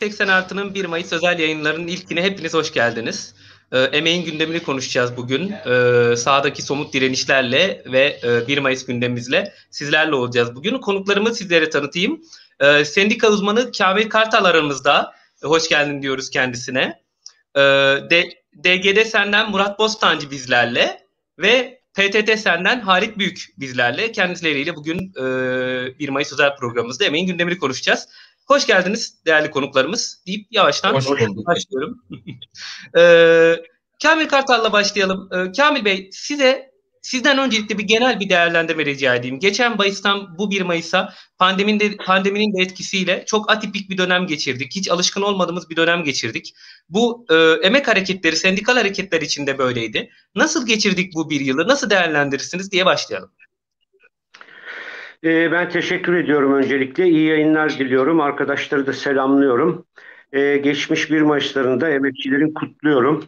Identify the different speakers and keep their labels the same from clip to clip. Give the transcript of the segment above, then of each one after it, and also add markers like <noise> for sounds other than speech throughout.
Speaker 1: 80 Artı'nın 1 Mayıs özel yayınlarının ilkine hepiniz hoş geldiniz. E, emeğin gündemini konuşacağız bugün. E, sahadaki somut direnişlerle ve e, 1 Mayıs gündemimizle sizlerle olacağız bugün. Konuklarımı sizlere tanıtayım. E, sendika uzmanı Kamil Kartal aramızda. E, hoş geldin diyoruz kendisine. E, D, DGD senden Murat Bostancı bizlerle ve PTT senden Halit Büyük bizlerle. Kendileriyle bugün e, 1 Mayıs özel programımızda emeğin gündemini konuşacağız. Hoş geldiniz değerli konuklarımız deyip yavaştan Hoş başlıyorum. <laughs> ee, Kamil Kartal'la başlayalım. Ee, Kamil Bey size sizden öncelikle bir genel bir değerlendirme rica edeyim. Geçen Mayıs'tan bu 1 Mayıs'a pandeminin de, pandeminin de etkisiyle çok atipik bir dönem geçirdik. Hiç alışkın olmadığımız bir dönem geçirdik. Bu e, emek hareketleri, sendikal hareketler içinde böyleydi. Nasıl geçirdik bu bir yılı? Nasıl değerlendirirsiniz diye başlayalım.
Speaker 2: Ee, ben teşekkür ediyorum öncelikle. İyi yayınlar diliyorum. Arkadaşları da selamlıyorum. Ee, geçmiş bir maçlarında emekçilerin kutluyorum.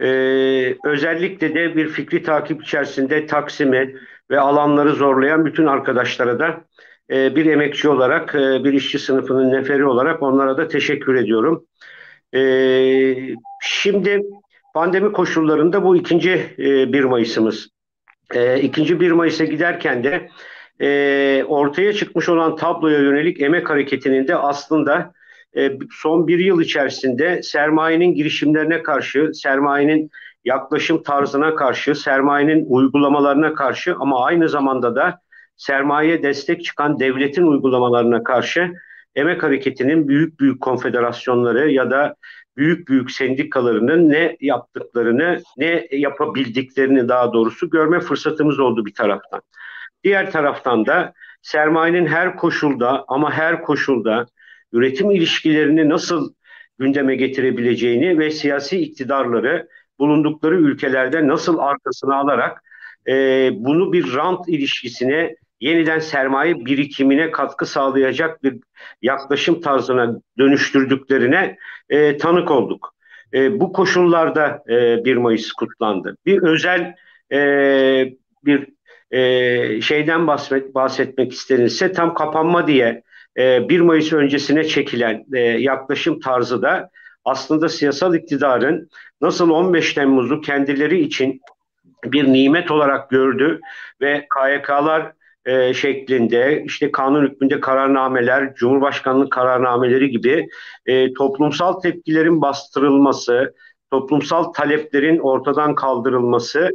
Speaker 2: Ee, özellikle de bir fikri takip içerisinde Taksim'i ve alanları zorlayan bütün arkadaşlara da e, bir emekçi olarak, e, bir işçi sınıfının neferi olarak onlara da teşekkür ediyorum. şimdi pandemi koşullarında bu ikinci e, 1 Mayıs'ımız. E, ikinci 1 Mayıs'a giderken de e, ortaya çıkmış olan tabloya yönelik emek hareketinin de aslında e, son bir yıl içerisinde sermayenin girişimlerine karşı, sermayenin yaklaşım tarzına karşı, sermayenin uygulamalarına karşı ama aynı zamanda da sermaye destek çıkan devletin uygulamalarına karşı emek hareketinin büyük büyük konfederasyonları ya da büyük büyük sendikalarının ne yaptıklarını, ne yapabildiklerini daha doğrusu görme fırsatımız oldu bir taraftan. Diğer taraftan da sermayenin her koşulda ama her koşulda üretim ilişkilerini nasıl gündeme getirebileceğini ve siyasi iktidarları bulundukları ülkelerde nasıl arkasına alarak e, bunu bir rant ilişkisine yeniden sermaye birikimine katkı sağlayacak bir yaklaşım tarzına dönüştürdüklerine e, tanık olduk. E, bu koşullarda e, 1 Mayıs kutlandı. Bir özel e, bir e, şeyden bahset, bahsetmek istenirse tam kapanma diye e, 1 Mayıs öncesine çekilen e, yaklaşım tarzı da aslında siyasal iktidarın nasıl 15 Temmuz'u kendileri için bir nimet olarak gördü ve KYK'lar e, şeklinde işte kanun hükmünde kararnameler, Cumhurbaşkanlığı kararnameleri gibi e, toplumsal tepkilerin bastırılması, toplumsal taleplerin ortadan kaldırılması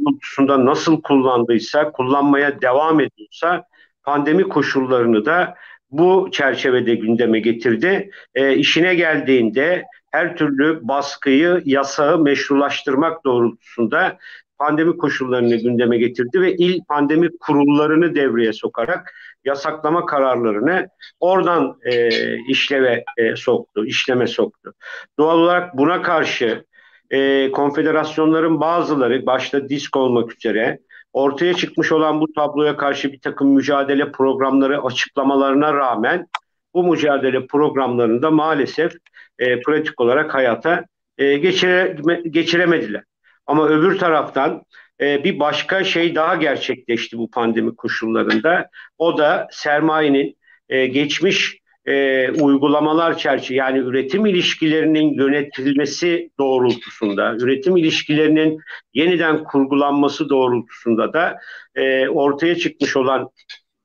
Speaker 2: doğrultusunda nasıl kullandıysa, kullanmaya devam ediyorsa pandemi koşullarını da bu çerçevede gündeme getirdi. E, işine geldiğinde her türlü baskıyı, yasağı meşrulaştırmak doğrultusunda pandemi koşullarını gündeme getirdi ve il pandemi kurullarını devreye sokarak yasaklama kararlarını oradan e, işleve e, soktu, işleme soktu. Doğal olarak buna karşı e, konfederasyonların bazıları başta disk olmak üzere ortaya çıkmış olan bu tabloya karşı bir takım mücadele programları açıklamalarına rağmen bu mücadele programlarında maalesef e, pratik olarak hayata e, geçire, geçiremediler. Ama öbür taraftan e, bir başka şey daha gerçekleşti bu pandemi koşullarında. O da sermayenin e, geçmiş e, uygulamalar çerçeve yani üretim ilişkilerinin yönetilmesi doğrultusunda, üretim ilişkilerinin yeniden kurgulanması doğrultusunda da e, ortaya çıkmış olan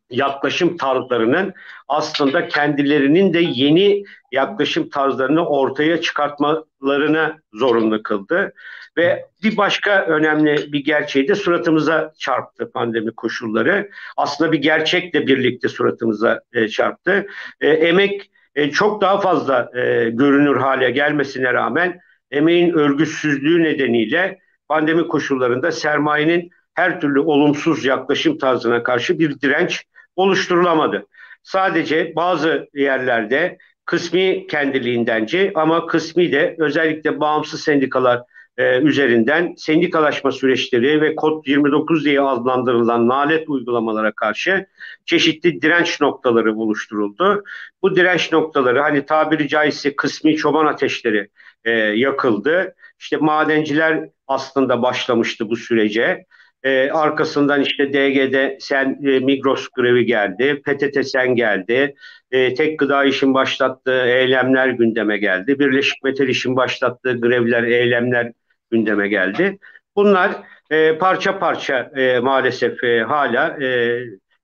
Speaker 2: yaklaşım tarzlarının aslında kendilerinin de yeni yaklaşım tarzlarını ortaya çıkartmalarına zorunlu kıldı. Ve bir başka önemli bir gerçeği de suratımıza çarptı pandemi koşulları. Aslında bir gerçekle birlikte suratımıza e, çarptı. E, emek e, çok daha fazla görünür hale gelmesine rağmen emeğin örgütsüzlüğü nedeniyle pandemi koşullarında sermayenin her türlü olumsuz yaklaşım tarzına karşı bir direnç oluşturulamadı. Sadece bazı yerlerde kısmi kendiliğindenci ama kısmi de özellikle bağımsız sendikalar e, üzerinden sendikalaşma süreçleri ve kod 29 diye adlandırılan nalet uygulamalara karşı çeşitli direnç noktaları oluşturuldu. Bu direnç noktaları hani tabiri caizse kısmi çoban ateşleri e, yakıldı. İşte madenciler aslında başlamıştı bu sürece. E, arkasından işte DG'de sen e, Migros grevi geldi. PTT sen geldi. E, tek gıda işin başlattığı eylemler gündeme geldi. Birleşik Metal işin başlattığı grevler, eylemler gündeme geldi. Bunlar e, parça parça e, maalesef e, hala e,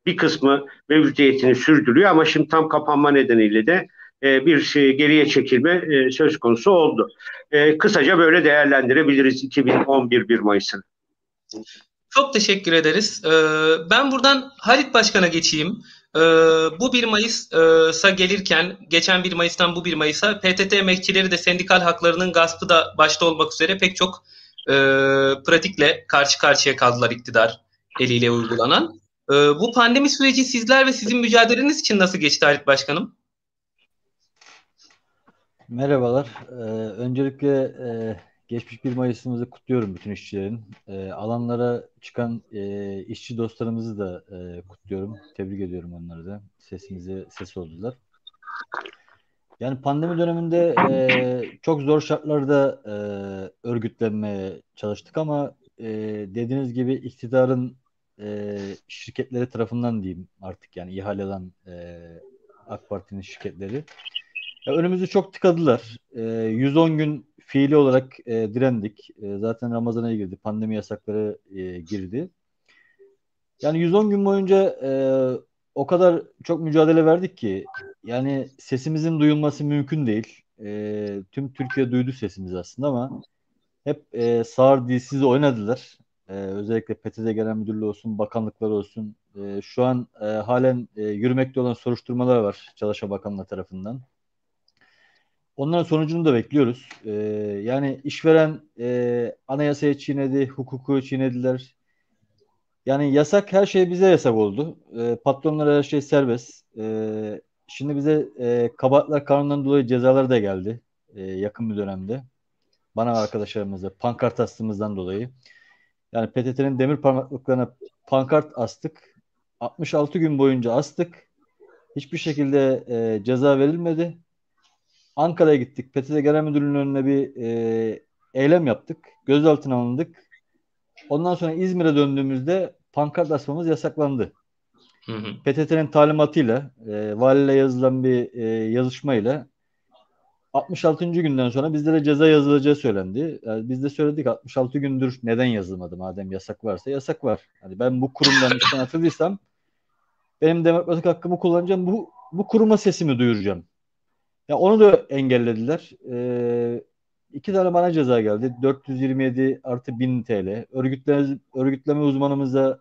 Speaker 2: bir kısmı mevcudiyetini sürdürüyor ama şimdi tam kapanma nedeniyle de e, bir şey, geriye çekilme e, söz konusu oldu. E, kısaca böyle değerlendirebiliriz 2011 1 Mayıs'ını.
Speaker 1: Çok teşekkür ederiz. Ben buradan Halit Başkan'a geçeyim. Bu 1 Mayıs'a gelirken, geçen 1 Mayıs'tan bu 1 Mayıs'a PTT emekçileri de sendikal haklarının gaspı da başta olmak üzere pek çok pratikle karşı karşıya kaldılar iktidar eliyle uygulanan. Bu pandemi süreci sizler ve sizin mücadeleniz için nasıl geçti Halit Başkanım?
Speaker 3: Merhabalar. Ee, öncelikle e, geçmiş 1 Mayıs'ımızı kutluyorum bütün işçilerin. E, alanlara çıkan e, işçi dostlarımızı da e, kutluyorum. Tebrik ediyorum onları da. Sesimize ses oldular. Yani pandemi döneminde e, çok zor şartlarda e, örgütlenmeye çalıştık ama e, dediğiniz gibi iktidarın e, şirketleri tarafından diyeyim artık yani ihale eden e, AK Parti'nin şirketleri ya önümüzü çok tıkadılar. E, ee, 110 gün fiili olarak e, direndik. E, zaten Ramazan'a girdi. Pandemi yasakları e, girdi. Yani 110 gün boyunca e, o kadar çok mücadele verdik ki yani sesimizin duyulması mümkün değil. E, tüm Türkiye duydu sesimizi aslında ama hep e, sağır dilsiz oynadılar. E, özellikle PTT Genel Müdürlüğü olsun, bakanlıklar olsun. E, şu an e, halen e, yürümekte olan soruşturmalar var Çalışma Bakanlığı tarafından. Onların sonucunu da bekliyoruz. Ee, yani işveren e, anayasayı çiğnedi, hukuku çiğnediler. Yani yasak her şey bize yasak oldu. E, patronlara her şey serbest. E, şimdi bize e, kabahatler kanunundan dolayı cezalar da geldi e, yakın bir dönemde. Bana ve arkadaşlarımıza pankart astığımızdan dolayı. Yani PTT'nin demir parmaklıklarına pankart astık. 66 gün boyunca astık. Hiçbir şekilde e, ceza verilmedi. Ankara'ya gittik. PTT Genel Müdürlüğü'nün önüne bir e, eylem yaptık. Gözaltına alındık. Ondan sonra İzmir'e döndüğümüzde pankart asmamız yasaklandı. PTT'nin talimatıyla, e, valiyle yazılan bir e, yazışmayla 66. günden sonra bizlere ceza yazılacağı söylendi. Yani biz de söyledik 66 gündür neden yazılmadı madem yasak varsa yasak var. Hani ben bu kurumdan <laughs> işten atıldıysam benim demokratik hakkımı kullanacağım. Bu bu kuruma sesimi duyuracağım. Ya onu da engellediler. Ee, iki tane bana ceza geldi. 427 artı 1000 TL. Örgütleme, örgütleme uzmanımıza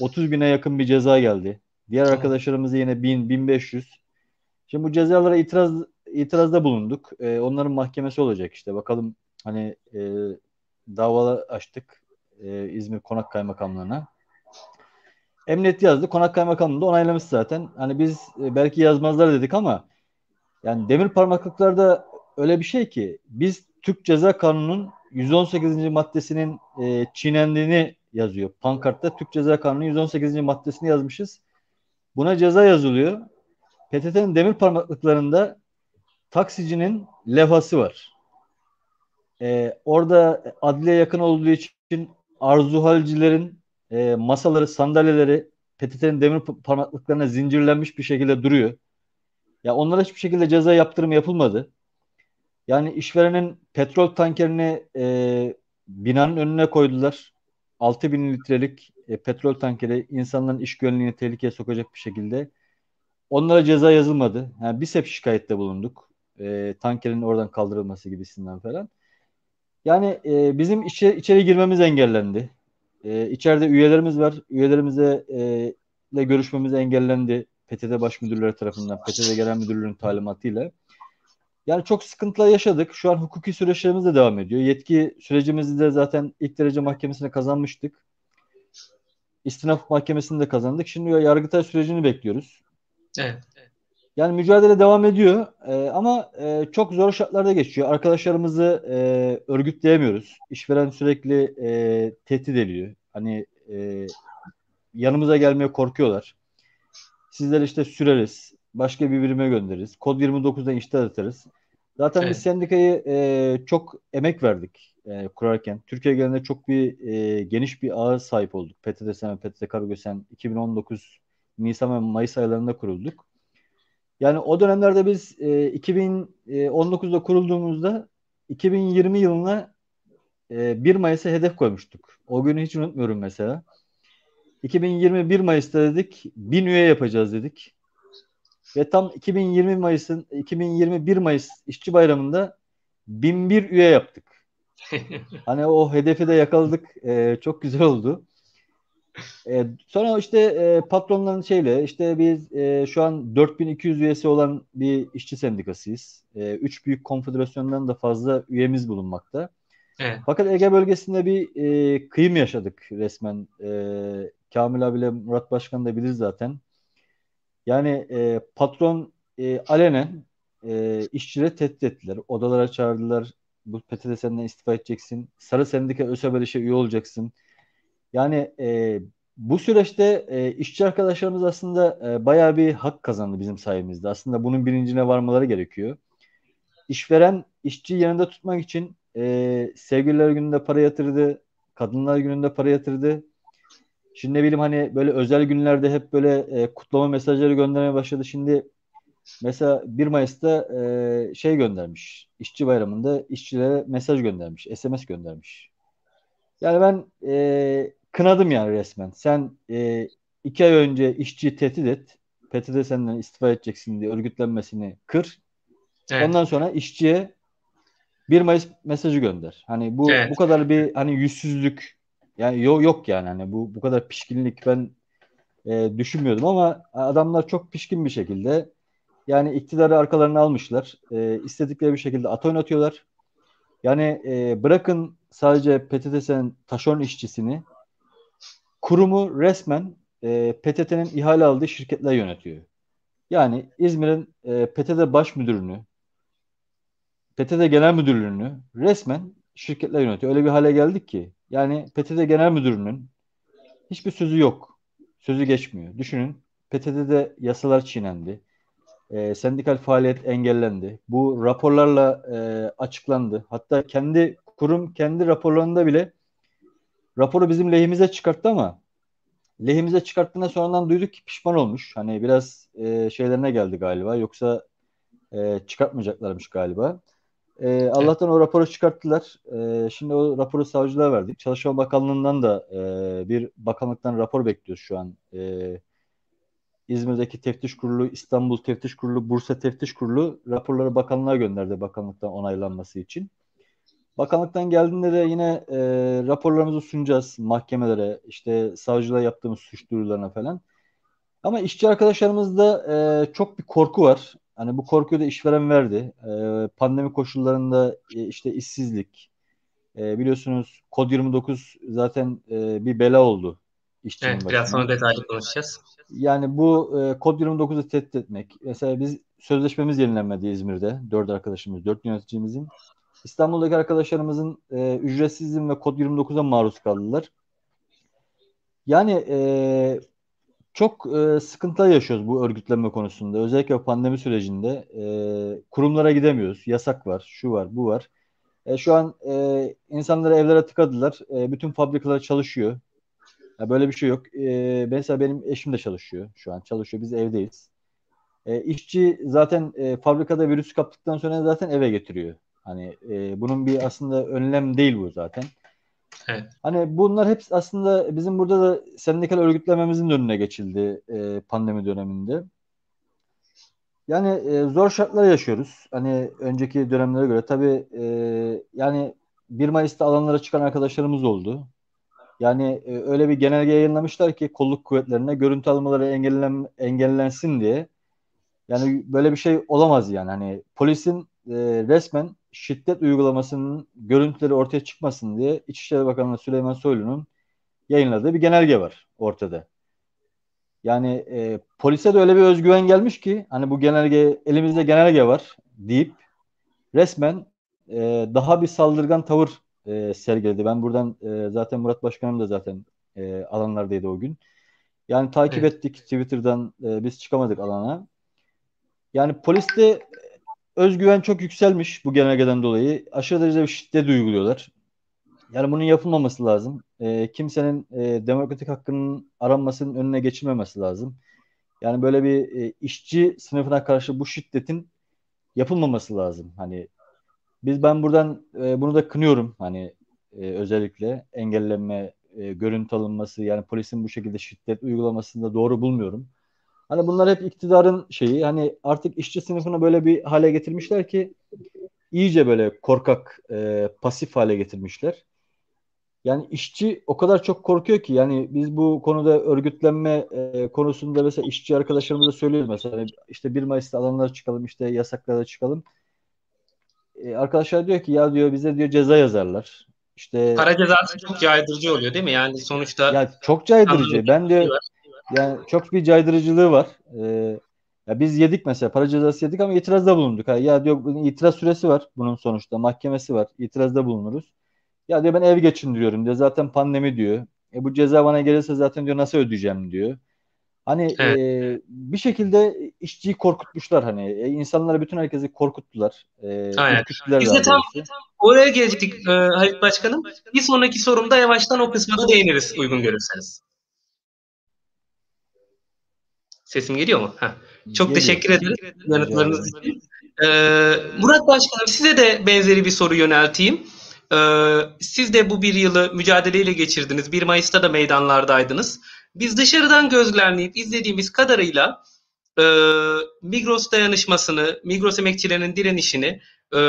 Speaker 3: 30 bine yakın bir ceza geldi. Diğer arkadaşlarımıza yine 1000, 1500. Şimdi bu cezalara itiraz itirazda bulunduk. Ee, onların mahkemesi olacak işte. Bakalım hani e, davalar açtık e, İzmir Konak Kaymakamlığı'na. Emniyet yazdı. Konak Kaymakamlığı da onaylamış zaten. Hani biz e, belki yazmazlar dedik ama yani demir parmaklıklarda öyle bir şey ki biz Türk Ceza Kanunu'nun 118. maddesinin e, çiğnendiğini yazıyor. Pankartta Türk Ceza Kanunu 118. maddesini yazmışız. Buna ceza yazılıyor. PTT'nin demir parmaklıklarında taksicinin levhası var. Ee, orada adliye yakın olduğu için arzuhalcilerin e, masaları, sandalyeleri PTT'nin demir parmaklıklarına zincirlenmiş bir şekilde duruyor. Ya onlara hiçbir şekilde ceza yaptırımı yapılmadı. Yani işverenin petrol tankerini e, binanın önüne koydular. 6 bin litrelik e, petrol tankeri insanların iş güvenliğini tehlikeye sokacak bir şekilde. Onlara ceza yazılmadı. Yani biz hep şikayette bulunduk. E, tankerin oradan kaldırılması gibisinden falan. Yani e, bizim içeri, içeri girmemiz engellendi. E, içeride üyelerimiz var. Üyelerimize e, görüşmemiz engellendi. PTT Baş Müdürleri tarafından, PTT Genel Müdürlüğü'nün talimatıyla. Yani çok sıkıntılar yaşadık. Şu an hukuki süreçlerimiz de devam ediyor. Yetki sürecimizi de zaten ilk derece mahkemesine kazanmıştık. İstinaf mahkemesini de kazandık. Şimdi yargıtay sürecini bekliyoruz. Evet. Yani mücadele devam ediyor ee, ama e, çok zor şartlarda geçiyor. Arkadaşlarımızı e, örgütleyemiyoruz. İşveren sürekli e, tehdit ediyor. Hani e, yanımıza gelmeye korkuyorlar. Sizler işte süreriz. Başka bir birime göndeririz. Kod 29'da işler atarız. Zaten evet. biz sendikayı e, çok emek verdik. e, kurarken Türkiye genelinde çok bir e, geniş bir ağa sahip olduk. PTTSM ve PTT Karagösen 2019 Nisan ve Mayıs aylarında kurulduk. Yani o dönemlerde biz e, 2019'da kurulduğumuzda 2020 yılına e, 1 Mayıs'a hedef koymuştuk. O günü hiç unutmuyorum mesela. 2021 Mayıs'ta dedik 1000 üye yapacağız dedik. Ve tam 2020 Mayıs'ın 2021 Mayıs İşçi Bayramı'nda 1001 üye yaptık. <laughs> hani o hedefi de yakaladık. E, çok güzel oldu. E, sonra işte e, patronların şeyle işte biz e, şu an 4200 üyesi olan bir işçi sendikasıyız. E, üç büyük konfederasyondan da fazla üyemiz bulunmakta. Evet. Fakat Ege bölgesinde bir e, kıyım yaşadık resmen. E, Kamil abiyle Murat Başkan da bilir zaten. Yani e, patron e, alenen e, işçileri tehdit ettiler. Odalara çağırdılar. Bu PTT senden istifa edeceksin. Sarı sendika ÖSBLŞ'e üye olacaksın. Yani e, bu süreçte e, işçi arkadaşlarımız aslında e, bayağı bir hak kazandı bizim sayemizde. Aslında bunun bilincine varmaları gerekiyor. İşveren işçi yanında tutmak için e, sevgililer gününde para yatırdı, kadınlar gününde para yatırdı. Şimdi ne bileyim hani böyle özel günlerde hep böyle e, kutlama mesajları göndermeye başladı. Şimdi mesela 1 Mayıs'ta e, şey göndermiş. İşçi bayramında işçilere mesaj göndermiş. SMS göndermiş. Yani ben e, kınadım yani resmen. Sen e, iki ay önce işçiyi tehdit et. PTT senden istifa edeceksin diye örgütlenmesini kır. Evet. Ondan sonra işçiye 1 Mayıs mesajı gönder. Hani bu evet. bu kadar bir hani yüzsüzlük yani yok yok yani hani bu bu kadar pişkinlik ben e, düşünmüyordum ama adamlar çok pişkin bir şekilde yani iktidarı arkalarına almışlar. E, istedikleri bir şekilde at oynatıyorlar. Yani e, bırakın sadece PTT'nin taşeron işçisini kurumu resmen e, PTT'nin ihale aldığı şirketler yönetiyor. Yani İzmir'in e, PTT baş müdürünü, PTT genel müdürlüğünü resmen şirketler yönetiyor. Öyle bir hale geldik ki yani PTT genel müdürünün hiçbir sözü yok. Sözü geçmiyor. Düşünün PTT'de yasalar çiğnendi. E, sendikal faaliyet engellendi. Bu raporlarla e, açıklandı. Hatta kendi kurum kendi raporlarında bile raporu bizim lehimize çıkarttı ama lehimize çıkarttığında sonradan duyduk ki pişman olmuş. Hani biraz e, şeylerine geldi galiba. Yoksa e, çıkartmayacaklarmış galiba. E, Allah'tan o raporu çıkarttılar. E, şimdi o raporu savcılığa verdik. Çalışma Bakanlığı'ndan da e, bir bakanlıktan rapor bekliyoruz şu an. E, İzmir'deki teftiş kurulu, İstanbul teftiş kurulu, Bursa teftiş kurulu raporları bakanlığa gönderdi bakanlıktan onaylanması için. Bakanlıktan geldiğinde de yine e, raporlarımızı sunacağız mahkemelere, işte savcılığa yaptığımız suç duyurularına falan. Ama işçi arkadaşlarımızda e, çok bir korku var. Hani bu korkuyu da işveren verdi. E, pandemi koşullarında e, işte işsizlik, e, biliyorsunuz kod 29 zaten e, bir bela oldu.
Speaker 1: İşçinin evet, başına. biraz sonra detaylı konuşacağız.
Speaker 3: Yani bu e, kod 29'u tehdit etmek. Mesela biz sözleşmemiz yenilenmedi İzmir'de. Dört arkadaşımız, dört yöneticimizin. İstanbul'daki arkadaşlarımızın e, ücretsiz izin ve kod 29'a maruz kaldılar. Yani e, çok e, sıkıntılar yaşıyoruz bu örgütlenme konusunda. Özellikle pandemi sürecinde e, kurumlara gidemiyoruz. Yasak var, şu var, bu var. E, şu an e, insanları evlere tıkadılar. E, bütün fabrikalar çalışıyor. Ya böyle bir şey yok. E, mesela benim eşim de çalışıyor şu an. Çalışıyor. Biz evdeyiz. E, işçi zaten e, fabrikada virüs kaptıktan sonra zaten eve getiriyor. Hani e, bunun bir aslında önlem değil bu zaten. Evet. Hani bunlar hep aslında bizim burada da sendikal örgütlememizin önüne geçildi e, pandemi döneminde. Yani e, zor şartlar yaşıyoruz. Hani önceki dönemlere göre tabii e, yani 1 Mayıs'ta alanlara çıkan arkadaşlarımız oldu. Yani e, öyle bir genelge yayınlamışlar ki kolluk kuvvetlerine görüntü almaları engellen, engellensin diye. Yani böyle bir şey olamaz yani. Hani polisin e, resmen şiddet uygulamasının görüntüleri ortaya çıkmasın diye İçişleri Bakanı Süleyman Soylu'nun yayınladığı bir genelge var ortada. Yani e, polise de öyle bir özgüven gelmiş ki hani bu genelge elimizde genelge var deyip resmen e, daha bir saldırgan tavır e, sergiledi. Ben buradan e, zaten Murat Başkanım da zaten e, alanlardaydı o gün. Yani takip evet. ettik Twitter'dan e, biz çıkamadık alana. Yani polis de özgüven çok yükselmiş bu genelgeden dolayı. Aşırı derecede bir şiddet uyguluyorlar. yani bunun yapılmaması lazım. E, kimsenin e, demokratik hakkının aranmasının önüne geçilmemesi lazım. Yani böyle bir e, işçi sınıfına karşı bu şiddetin yapılmaması lazım. Hani biz ben buradan e, bunu da kınıyorum. Hani e, özellikle engellenme, e, görüntü alınması yani polisin bu şekilde şiddet uygulamasını da doğru bulmuyorum. Hani bunlar hep iktidarın şeyi. Hani artık işçi sınıfını böyle bir hale getirmişler ki iyice böyle korkak, e, pasif hale getirmişler. Yani işçi o kadar çok korkuyor ki yani biz bu konuda örgütlenme e, konusunda mesela işçi arkadaşlarımıza söylüyoruz mesela işte 1 Mayıs'ta alanlara çıkalım işte yasaklara çıkalım. E, arkadaşlar diyor ki ya diyor bize diyor ceza yazarlar. İşte
Speaker 1: para cezası çok caydırıcı oluyor değil mi? Yani sonuçta
Speaker 3: ya çok caydırıcı. Ben diyor yani çok bir caydırıcılığı var. Ee, ya biz yedik mesela para cezası yedik ama itirazda bulunduk. Ha, ya diyor itiraz süresi var bunun sonuçta mahkemesi var. İtirazda bulunuruz. Ya diyor ben ev geçindiriyorum diyor. Zaten pandemi diyor. E bu ceza bana gelirse zaten diyor nasıl ödeyeceğim diyor. Hani evet. e, bir şekilde işçiyi korkutmuşlar hani. E, insanlara bütün herkesi korkuttular. E,
Speaker 1: Aynen. Biz de tam, tam oraya gelecektik e, Halit Başkanım. Bir sonraki sorumda yavaştan o kısma da değiniriz uygun görürseniz. Sesim geliyor mu? Heh. Çok geliyor. teşekkür ederim yanıtlarınız için. Ee, Murat Başkanım size de benzeri bir soru yönelteyim. Ee, siz de bu bir yılı mücadeleyle geçirdiniz. 1 Mayıs'ta da meydanlardaydınız. Biz dışarıdan gözlemleyip izlediğimiz kadarıyla e, Migros dayanışmasını, Migros emekçilerinin direnişini, e,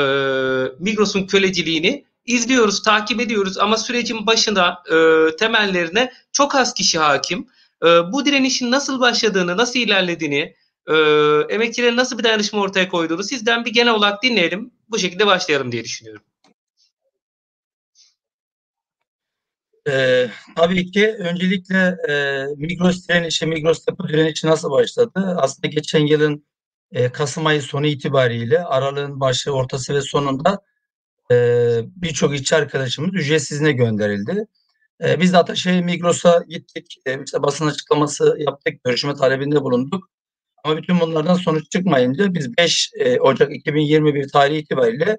Speaker 1: Migros'un köleciliğini izliyoruz, takip ediyoruz ama sürecin başında e, temellerine çok az kişi hakim. E, bu direnişin nasıl başladığını, nasıl ilerlediğini, e, emekçilerin nasıl bir dayanışma ortaya koyduğunu sizden bir genel olarak dinleyelim. Bu şekilde başlayalım diye düşünüyorum.
Speaker 4: Ee, tabii ki öncelikle e, Migros direnişi, Migros depo direnişi nasıl başladı? Aslında geçen yılın e, Kasım ayı sonu itibariyle aralığın başı, ortası ve sonunda e, birçok işçi arkadaşımız ücretsizine gönderildi. E, biz de Ataşehir Migros'a gittik. E, işte basın açıklaması yaptık. Görüşme talebinde bulunduk. Ama bütün bunlardan sonuç çıkmayınca biz 5 e, Ocak 2021 tarihi itibariyle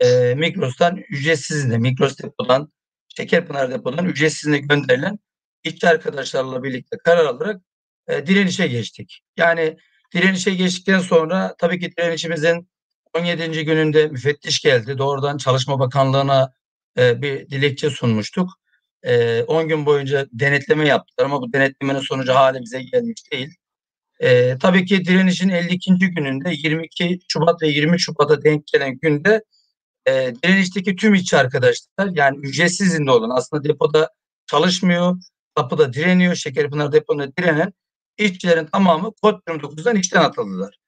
Speaker 4: e, Migros'tan ücretsizine, Migros depodan Şekerpınar depodan ücretsizine gönderilen işçi arkadaşlarla birlikte karar alarak e, direnişe geçtik. Yani direnişe geçtikten sonra tabii ki direnişimizin 17. gününde müfettiş geldi. Doğrudan Çalışma Bakanlığı'na e, bir dilekçe sunmuştuk. E, 10 gün boyunca denetleme yaptılar ama bu denetlemenin sonucu hala bize gelmiş değil. E, tabii ki direnişin 52. gününde 22 Şubat ve 20 Şubat'a denk gelen günde e, direnişteki tüm işçi arkadaşlar yani ücretsiz izinde olan aslında depoda çalışmıyor, kapıda direniyor, Şekerpınar deponunda direnen işçilerin tamamı kod 29'dan işten atıldılar.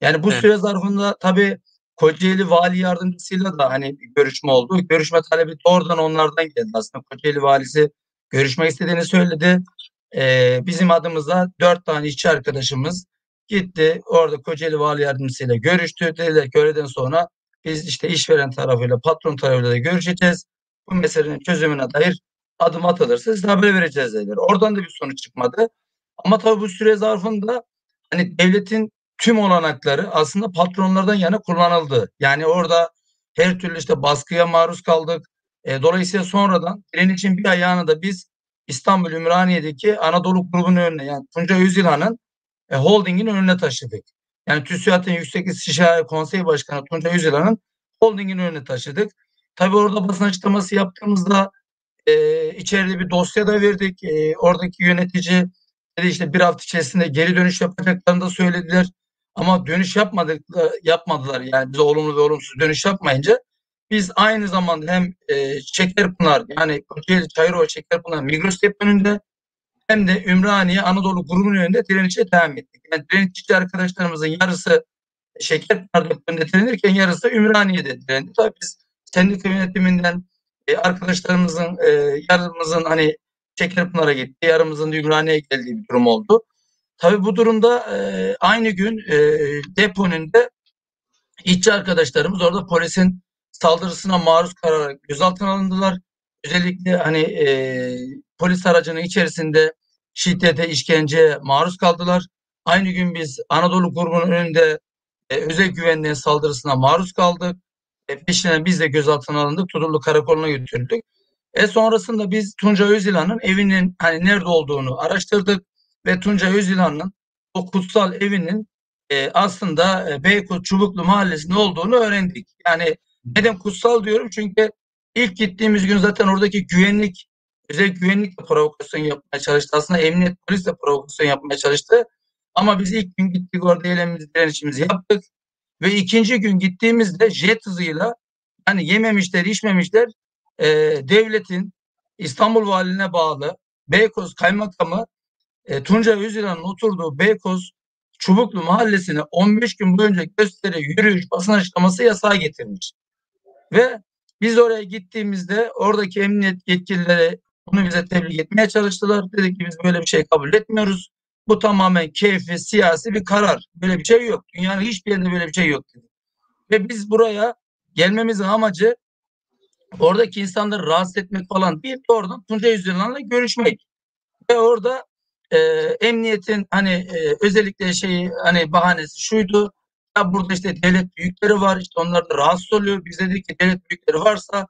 Speaker 4: Yani bu evet. süre zarfında tabii Kocaeli Vali Yardımcısıyla da hani görüşme oldu. Görüşme talebi doğrudan onlardan geldi. Aslında Kocaeli Valisi görüşmek istediğini söyledi. Ee, bizim adımıza dört tane işçi arkadaşımız gitti. Orada Kocaeli Vali Yardımcısıyla görüştü. Dediler ki öğleden sonra biz işte işveren tarafıyla, patron tarafıyla da görüşeceğiz. Bu meselenin çözümüne dair adım atılırsa size haber vereceğiz dediler. Oradan da bir sonuç çıkmadı. Ama tabii bu süre zarfında hani devletin tüm olanakları aslında patronlardan yana kullanıldı. Yani orada her türlü işte baskıya maruz kaldık. E, dolayısıyla sonradan için bir ayağını da biz İstanbul Ümraniye'deki Anadolu grubunun önüne yani Tunca Yüzyılan'ın e, holdingin önüne taşıdık. Yani TÜSİAD'ın Yüksek İstişare Konseyi Başkanı Tunca Yüzyılan'ın holdingin önüne taşıdık. Tabii orada basın açıklaması yaptığımızda e, içeride bir dosya da verdik. E, oradaki yönetici dedi işte bir hafta içerisinde geri dönüş yapacaklarını da söylediler. Ama dönüş yapmadık, yapmadılar yani bize olumlu ve olumsuz dönüş yapmayınca biz aynı zamanda hem e, Şekerpınar yani Kocaeli Çayırova Şekerpınar Migros Dep önünde hem de Ümraniye Anadolu grubunun önünde direnişe devam ettik. Yani direnişçi arkadaşlarımızın yarısı Şekerpınar Depo'nda direnirken yarısı Ümraniye'de direndi. Tabii biz sendika yönetiminden e, arkadaşlarımızın e, yarımızın hani Şekerpınar'a gitti, yarımızın Ümraniye'ye geldiği bir durum oldu. Tabii bu durumda e, aynı gün e, deponun da işçi arkadaşlarımız orada polisin saldırısına maruz kalarak gözaltına alındılar. Özellikle hani e, polis aracının içerisinde şiddete, işkenceye maruz kaldılar. Aynı gün biz Anadolu grubunun önünde e, özel güvenliğin saldırısına maruz kaldık. E, peşinden biz de gözaltına alındık. Tutuklu karakoluna götürüldük. E sonrasında biz Tunca Özilan'ın evinin hani nerede olduğunu araştırdık ve Tunca Özilan'ın o kutsal evinin e, aslında e, Beykoz Çubuklu Mahallesi'nde olduğunu öğrendik. Yani neden kutsal diyorum? Çünkü ilk gittiğimiz gün zaten oradaki güvenlik özel güvenlik de provokasyon yapmaya çalıştı. Aslında emniyet polis de provokasyon yapmaya çalıştı. Ama biz ilk gün gittik orada eylemimizi, direnişimizi yaptık. Ve ikinci gün gittiğimizde jet hızıyla hani yememişler, içmemişler e, devletin İstanbul Valiliğine bağlı Beykoz Kaymakamı e, Tunca Özilhan'ın oturduğu Beykoz Çubuklu Mahallesi'ne 15 gün boyunca gösteri, yürüyüş, basın açıklaması yasağı getirmiş. Ve biz oraya gittiğimizde oradaki emniyet yetkilileri bunu bize tebliğ etmeye çalıştılar. Dedik ki biz böyle bir şey kabul etmiyoruz. Bu tamamen keyfi, siyasi bir karar. Böyle bir şey yok. Dünyanın hiçbir yerinde böyle bir şey yok dedi. Ve biz buraya gelmemizin amacı oradaki insanları rahatsız etmek falan değil. Oradan Tuncay Yüzyılan'la görüşmek. Ve orada e, emniyetin hani e, özellikle şeyi hani bahanesi şuydu. Ya burada işte devlet büyükleri var. işte onlar da rahatsız oluyor. Biz dedik ki devlet büyükleri varsa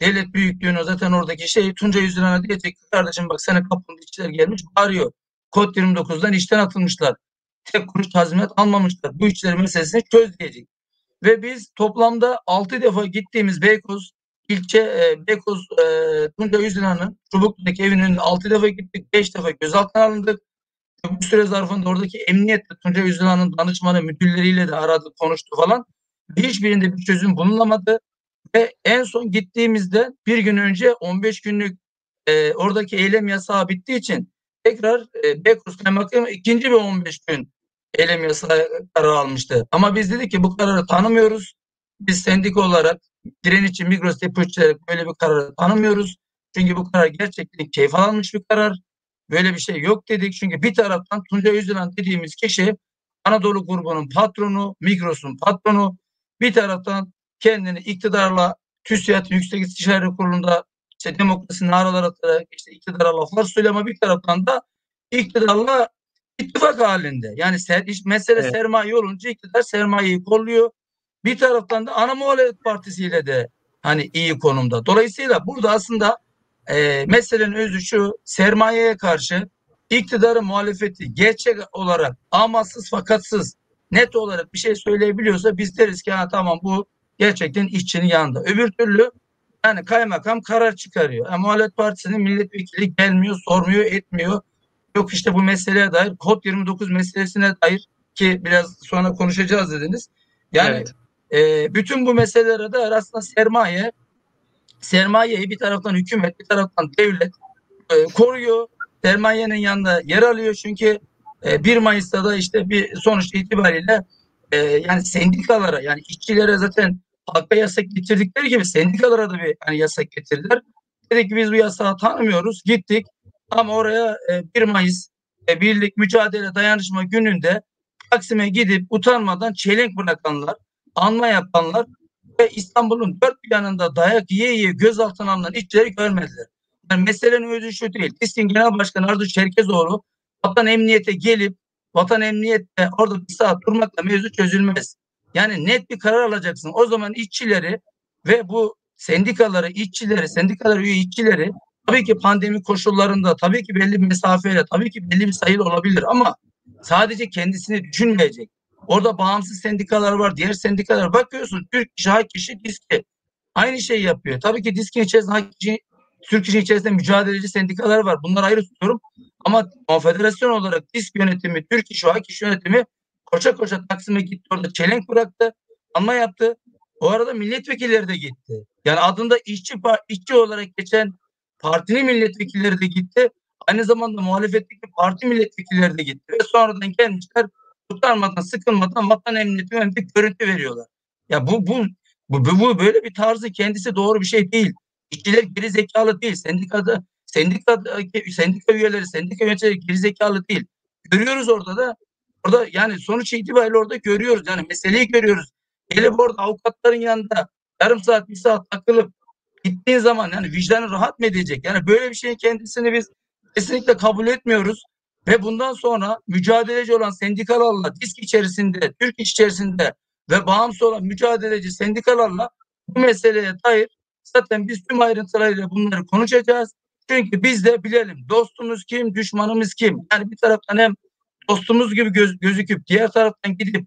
Speaker 4: devlet büyüklüğünü zaten oradaki şey Tunca Yüzyılan'a diyecek kardeşim bak sana kapının işçiler gelmiş bağırıyor. Kod 29'dan işten atılmışlar. Tek kuruş tazminat almamışlar. Bu işçilerin meselesini çöz diyecek. Ve biz toplamda 6 defa gittiğimiz Beykoz ilçe e, Beykoz e, Tunca Yüzyılan'ın Çubuklu'daki evinin 6 defa gittik. 5 defa gözaltına alındık. Bu süre zarfında oradaki emniyetle Tunca Yüzyılan'ın danışmanı müdürleriyle de aradı konuştu falan. Hiçbirinde bir çözüm bulunamadı. Ve en son gittiğimizde bir gün önce 15 günlük e, oradaki eylem yasağı bittiği için tekrar e, Beykoz Kaymakamı ikinci bir 15 gün eylem yasağı kararı almıştı. Ama biz dedik ki bu kararı tanımıyoruz. Biz sendik olarak direnici Migros depoçileri böyle bir kararı tanımıyoruz. Çünkü bu karar gerçekten keyif alınmış bir karar. Böyle bir şey yok dedik. Çünkü bir taraftan Tunca Yüzyılan dediğimiz kişi Anadolu grubunun patronu, Migros'un patronu. Bir taraftan kendini iktidarla TÜSİAD Yüksek İstişare Kurulu'nda işte demokrasi naralar atarak işte iktidara laflar söylüyor ama bir taraftan da iktidarla ittifak halinde. Yani ser, mesele evet. sermaye olunca iktidar sermayeyi kolluyor. Bir taraftan da ana muhalefet partisiyle de hani iyi konumda. Dolayısıyla burada aslında e, meselenin özü şu sermayeye karşı iktidarın muhalefeti gerçek olarak amatsız fakatsız net olarak bir şey söyleyebiliyorsa biz deriz ki ha tamam bu gerçekten işçinin yanında. Öbür türlü yani kaymakam karar çıkarıyor. Yani muhalefet partisinin milletvekili gelmiyor, sormuyor, etmiyor. Yok işte bu meseleye dair kod 29 meselesine dair ki biraz sonra konuşacağız dediniz. Yani evet. E, bütün bu meselelere de aslında sermaye sermayeyi bir taraftan hükümet bir taraftan devlet e, koruyor. Sermayenin yanında yer alıyor çünkü e, 1 Mayıs'ta da işte bir sonuç itibariyle e, yani sendikalara yani işçilere zaten halka yasak getirdikleri gibi sendikalara da bir hani yasak getirdiler. Dedik ki biz bu yasağı tanımıyoruz. Gittik ama oraya e, 1 Mayıs e, Birlik Mücadele Dayanışma Günü'nde Taksim'e gidip utanmadan çelenk bırakanlar, anma yapanlar ve İstanbul'un dört bir yanında dayak yiye yiye gözaltına alınan işçileri görmediler. Yani meselenin özü şu değil. İstin Genel Başkanı Arzu Çerkezoğlu vatan emniyete gelip vatan emniyette orada bir saat durmakla mevzu çözülmez. Yani net bir karar alacaksın. O zaman işçileri ve bu sendikaları, işçileri, sendikaları üye işçileri tabii ki pandemi koşullarında, tabii ki belli bir mesafeyle, tabii ki belli bir sayılı olabilir ama sadece kendisini düşünmeyecek. Orada bağımsız sendikalar var, diğer sendikalar. Bakıyorsun Türk kişi, hak kişi, diski. Aynı şeyi yapıyor. Tabii ki diskin içerisinde hak kişi, Türk kişi içerisinde mücadeleci sendikalar var. Bunları ayrı tutuyorum. Ama konfederasyon olarak disk yönetimi, Türk işi, hak kişi yönetimi koşa koşa Taksim'e gitti orada çelenk bıraktı. Anma yaptı. O arada milletvekilleri de gitti. Yani adında işçi işçi olarak geçen partinin milletvekilleri de gitti. Aynı zamanda muhalefetteki parti milletvekilleri de gitti. Ve sonradan gelmişler tutarmadan, sıkılmadan vatan emniyeti önünde görüntü veriyorlar. Ya bu, bu, bu, bu böyle bir tarzı kendisi doğru bir şey değil. İşçiler geri zekalı değil. Sendikada sendika sendika üyeleri, sendika yöneticileri geri zekalı değil. Görüyoruz orada da Orada yani sonuç itibariyle orada görüyoruz. Yani meseleyi görüyoruz. Gelip orada avukatların yanında yarım saat bir saat takılıp gittiğin zaman yani vicdanı rahat mı edecek? Yani böyle bir şeyin kendisini biz kesinlikle kabul etmiyoruz. Ve bundan sonra mücadeleci olan sendikalarla disk içerisinde, Türk içerisinde ve bağımsız olan mücadeleci sendikalarla bu meseleye dair zaten biz tüm ayrıntılarıyla bunları konuşacağız. Çünkü biz de bilelim dostumuz kim, düşmanımız kim. Yani bir taraftan hem dostumuz gibi göz, gözüküp diğer taraftan gidip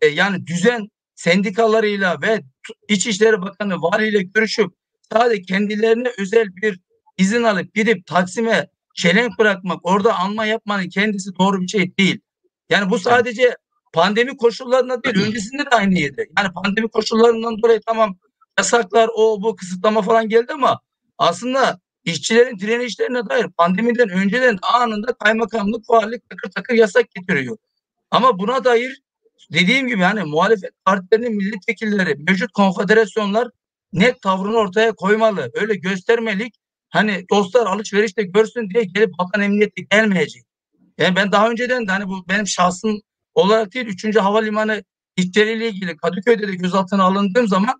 Speaker 4: e, yani düzen sendikalarıyla ve İçişleri Bakanı valiyle görüşüp sadece kendilerine özel bir izin alıp gidip Taksim'e çelenk bırakmak, orada anma yapmanın kendisi doğru bir şey değil. Yani bu sadece pandemi koşullarında değil, öncesinde de aynıydı. Yani pandemi koşullarından dolayı tamam yasaklar, o bu kısıtlama falan geldi ama aslında işçilerin direnişlerine dair pandemiden önceden anında kaymakamlık, valilik takır takır yasak getiriyor. Ama buna dair dediğim gibi hani muhalefet partilerinin milletvekilleri, mevcut konfederasyonlar net tavrını ortaya koymalı. Öyle göstermelik hani dostlar alışverişte görsün diye gelip vatan emniyeti gelmeyecek. Yani ben daha önceden de hani bu benim şahsım olarak değil 3. Havalimanı işleriyle ilgili Kadıköy'de de gözaltına alındığım zaman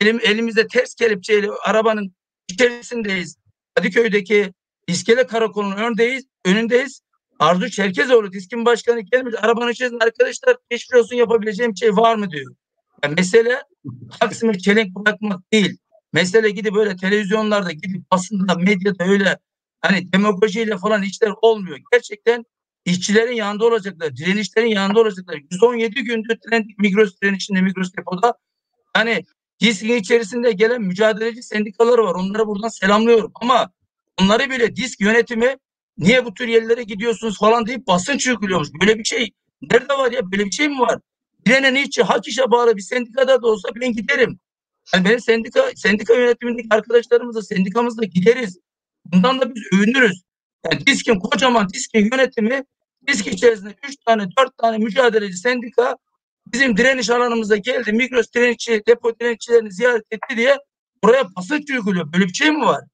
Speaker 4: elim, elimizde ters kelepçeyle arabanın içerisindeyiz. Kadıköy'deki iskele karakolunun önündeyiz. önündeyiz. Arzu Çerkezoğlu diskin başkanı gelmiş arabanın içerisinde arkadaşlar geçmiş olsun yapabileceğim şey var mı diyor. Yani mesele Taksim'e çelenk bırakmak değil. Mesele gidip böyle televizyonlarda gidip basında medyada öyle hani demagojiyle falan işler olmuyor. Gerçekten işçilerin yanında olacaklar, direnişlerin yanında olacaklar. 117 gündür direndik Migros direnişinde Migros depoda. Hani DİSK'in içerisinde gelen mücadeleci sendikaları var. Onları buradan selamlıyorum. Ama onları bile DİSK yönetimi niye bu tür yerlere gidiyorsunuz falan deyip basınç uyguluyormuş. Böyle bir şey nerede var ya? Böyle bir şey mi var? Direnen işçi hak işe bağlı bir sendikada da olsa ben giderim. Yani benim sendika, sendika yönetimindeki arkadaşlarımızla, sendikamızla gideriz. Bundan da biz övünürüz. Yani DİSK'in kocaman DİSK'in yönetimi DİSK içerisinde 3 tane 4 tane mücadeleci sendika bizim direniş alanımıza geldi. Migros direnişçi, depo direnişçilerini ziyaret etti diye buraya basınç uyguluyor. Böyle bir şey mi var?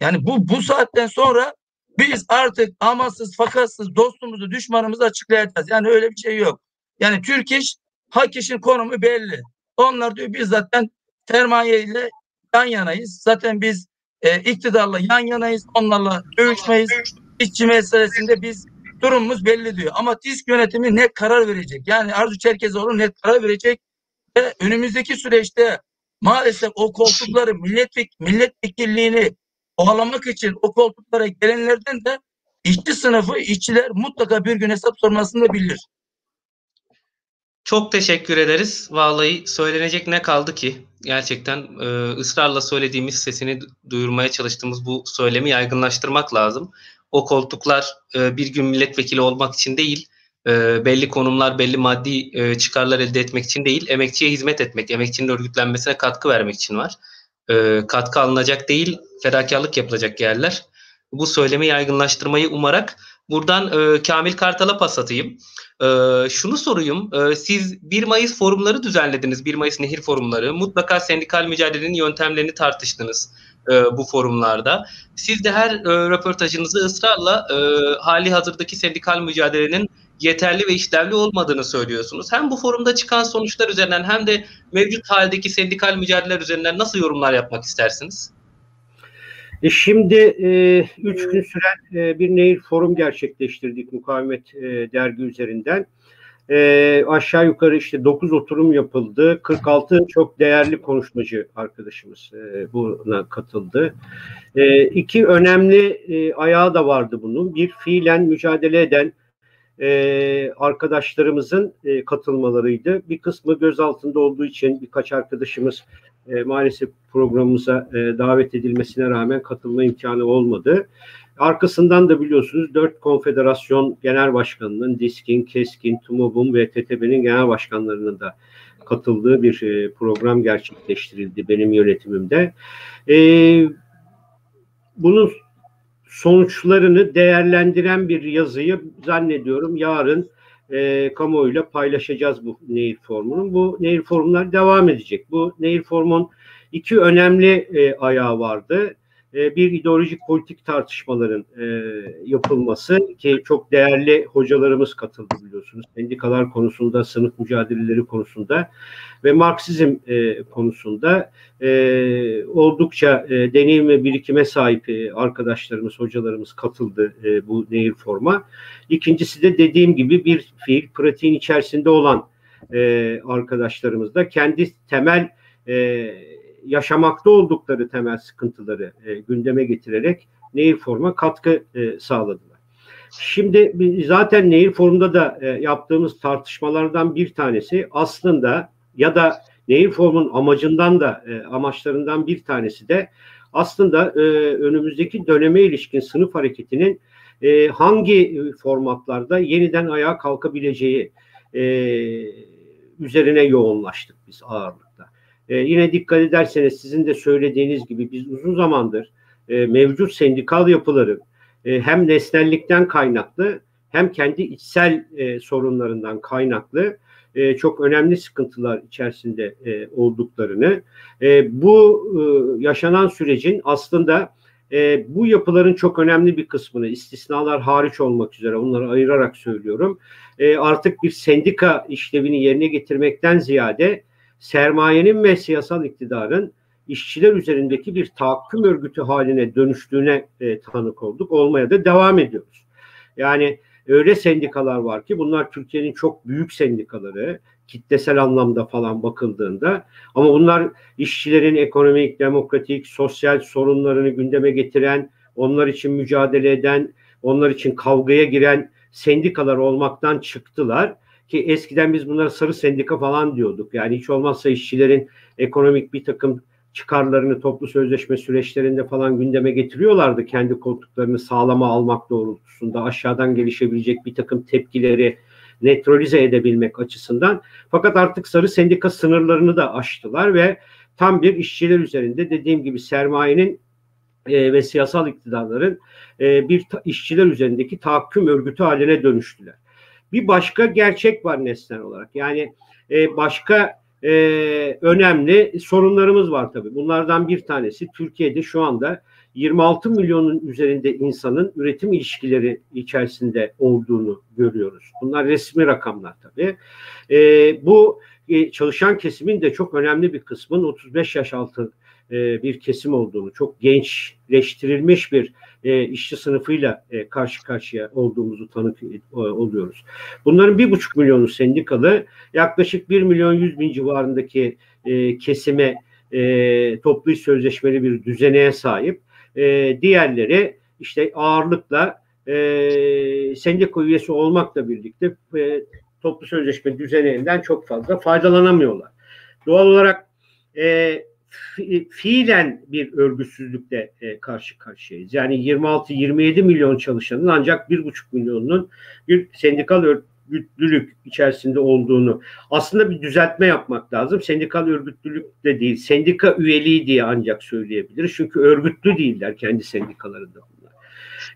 Speaker 4: Yani bu bu saatten sonra biz artık amansız, fakatsız dostumuzu, düşmanımızı açıklayacağız. Yani öyle bir şey yok. Yani Türk iş, hak işin konumu belli. Onlar diyor biz zaten sermaye ile yan yanayız. Zaten biz e, iktidarla yan yanayız. Onlarla dövüşmeyiz. İşçi meselesinde biz durumumuz belli diyor. Ama TİSK yönetimi net karar verecek. Yani Arzu Çerkezoğlu net karar verecek ve önümüzdeki süreçte maalesef o koltukları milletvek milletvekilliğini ovalamak için o koltuklara gelenlerden de işçi sınıfı, işçiler mutlaka bir gün hesap sormasını bilir.
Speaker 1: Çok teşekkür ederiz. Vallahi söylenecek ne kaldı ki? Gerçekten e, ısrarla söylediğimiz sesini duyurmaya çalıştığımız bu söylemi yaygınlaştırmak lazım. O koltuklar e, bir gün milletvekili olmak için değil, e, belli konumlar, belli maddi e, çıkarlar elde etmek için değil, emekçiye hizmet etmek, emekçinin örgütlenmesine katkı vermek için var. E, katkı alınacak değil, fedakarlık yapılacak yerler. Bu söylemi yaygınlaştırmayı umarak buradan e, Kamil Kartal'a pas atayım. E, şunu sorayım, e, siz 1 Mayıs forumları düzenlediniz, 1 Mayıs nehir forumları. Mutlaka sendikal mücadelenin yöntemlerini tartıştınız e, bu forumlarda. Siz de her e, röportajınızı ısrarla e, hali hazırdaki sendikal mücadelenin yeterli ve işlevli olmadığını söylüyorsunuz. Hem bu forumda çıkan sonuçlar üzerinden hem de mevcut haldeki sendikal mücadeleler üzerinden nasıl yorumlar yapmak istersiniz?
Speaker 2: E şimdi e, üç gün süren e, bir nehir forum gerçekleştirdik mukavemet e, dergi üzerinden. E, aşağı yukarı işte 9 oturum yapıldı. 46 çok değerli konuşmacı arkadaşımız e, buna katıldı. E, iki önemli e, ayağı da vardı bunun. Bir fiilen mücadele eden e, arkadaşlarımızın e, katılmalarıydı. Bir kısmı gözaltında olduğu için birkaç arkadaşımız e, maalesef programımıza e, davet edilmesine rağmen katılma imkanı olmadı. Arkasından da biliyorsunuz dört konfederasyon genel başkanının DİSK'in, KESK'in, TUMOB'un ve TTB'nin genel başkanlarının da katıldığı bir e, program gerçekleştirildi benim yönetimimde. E, bunun sonuçlarını değerlendiren bir yazıyı zannediyorum yarın e, kamuoyuyla paylaşacağız bu nehir formunun. Bu nehir formlar devam edecek. Bu nehir formun iki önemli e, ayağı vardı. E, bir ideolojik politik tartışmaların e, yapılması ki çok değerli hocalarımız katıldı biliyorsunuz. Sendikalar konusunda, sınıf mücadeleleri konusunda ve Marksizm e, konusunda oldukça deneyim ve birikime sahip arkadaşlarımız, hocalarımız katıldı bu nehir forma. İkincisi de dediğim gibi bir fiil pratiğin içerisinde olan e, arkadaşlarımız da kendi temel yaşamakta oldukları temel sıkıntıları e, gündeme getirerek Nehir Forum'a katkı e, sağladılar. Şimdi zaten Nehir Forum'da da e, yaptığımız tartışmalardan bir tanesi aslında ya da Nehir Forum'un amacından da e, amaçlarından bir tanesi de aslında e, önümüzdeki döneme ilişkin sınıf hareketinin e, hangi formatlarda yeniden ayağa kalkabileceği e, üzerine yoğunlaştık biz ağırlıkta. E, yine dikkat ederseniz sizin de söylediğiniz gibi biz uzun zamandır e, mevcut sendikal yapıların e, hem nesnellikten kaynaklı hem kendi içsel e, sorunlarından kaynaklı e, çok önemli sıkıntılar içerisinde e, olduklarını, e, bu e, yaşanan sürecin aslında e, bu yapıların çok önemli bir kısmını istisnalar hariç olmak üzere onları ayırarak söylüyorum. E, artık bir sendika işlevini yerine getirmekten ziyade sermayenin ve siyasal iktidarın işçiler üzerindeki bir tahakküm örgütü haline dönüştüğüne e, tanık olduk. Olmaya da devam ediyoruz. Yani öyle sendikalar var ki bunlar Türkiye'nin çok büyük sendikaları kitlesel anlamda falan bakıldığında ama bunlar işçilerin ekonomik, demokratik, sosyal sorunlarını gündeme getiren, onlar için mücadele eden, onlar için kavgaya giren sendikalar olmaktan çıktılar ki eskiden biz bunlara sarı sendika falan diyorduk. Yani hiç olmazsa işçilerin ekonomik bir takım çıkarlarını toplu sözleşme süreçlerinde falan gündeme getiriyorlardı. Kendi koltuklarını sağlama almak doğrultusunda aşağıdan gelişebilecek bir takım tepkileri neutralize edebilmek açısından. Fakat artık sarı sendika sınırlarını da aştılar ve tam bir işçiler üzerinde dediğim gibi sermayenin e, ve siyasal iktidarların e, bir işçiler üzerindeki tahakküm örgütü haline dönüştüler. Bir başka gerçek var nesnel olarak. Yani e, başka e, önemli sorunlarımız var tabii. Bunlardan bir tanesi Türkiye'de şu anda 26 milyonun üzerinde insanın üretim ilişkileri içerisinde olduğunu görüyoruz. Bunlar resmi rakamlar tabii. E, bu e, çalışan kesimin de çok önemli bir kısmın 35 yaş altı e, bir kesim olduğunu, çok gençleştirilmiş bir e, işçi sınıfıyla e, karşı karşıya olduğumuzu tanık e, oluyoruz. Bunların bir buçuk milyonu sendikalı, yaklaşık bir milyon yüz bin civarındaki e, kesime e, toplu sözleşmeli bir düzeneye sahip. E, diğerleri işte ağırlıkla e, sendika üyesi olmakla birlikte e, toplu sözleşme düzeneğinden çok fazla faydalanamıyorlar. Doğal olarak e, fiilen bir örgütsüzlükle e, karşı karşıyayız. Yani 26-27 milyon çalışanın ancak 1,5 milyonunun bir sendikal örgütlülük içerisinde olduğunu aslında bir düzeltme yapmak lazım. Sendikal örgütlülük de değil, sendika üyeliği diye ancak söyleyebiliriz. Çünkü örgütlü değiller kendi sendikalarında bunlar.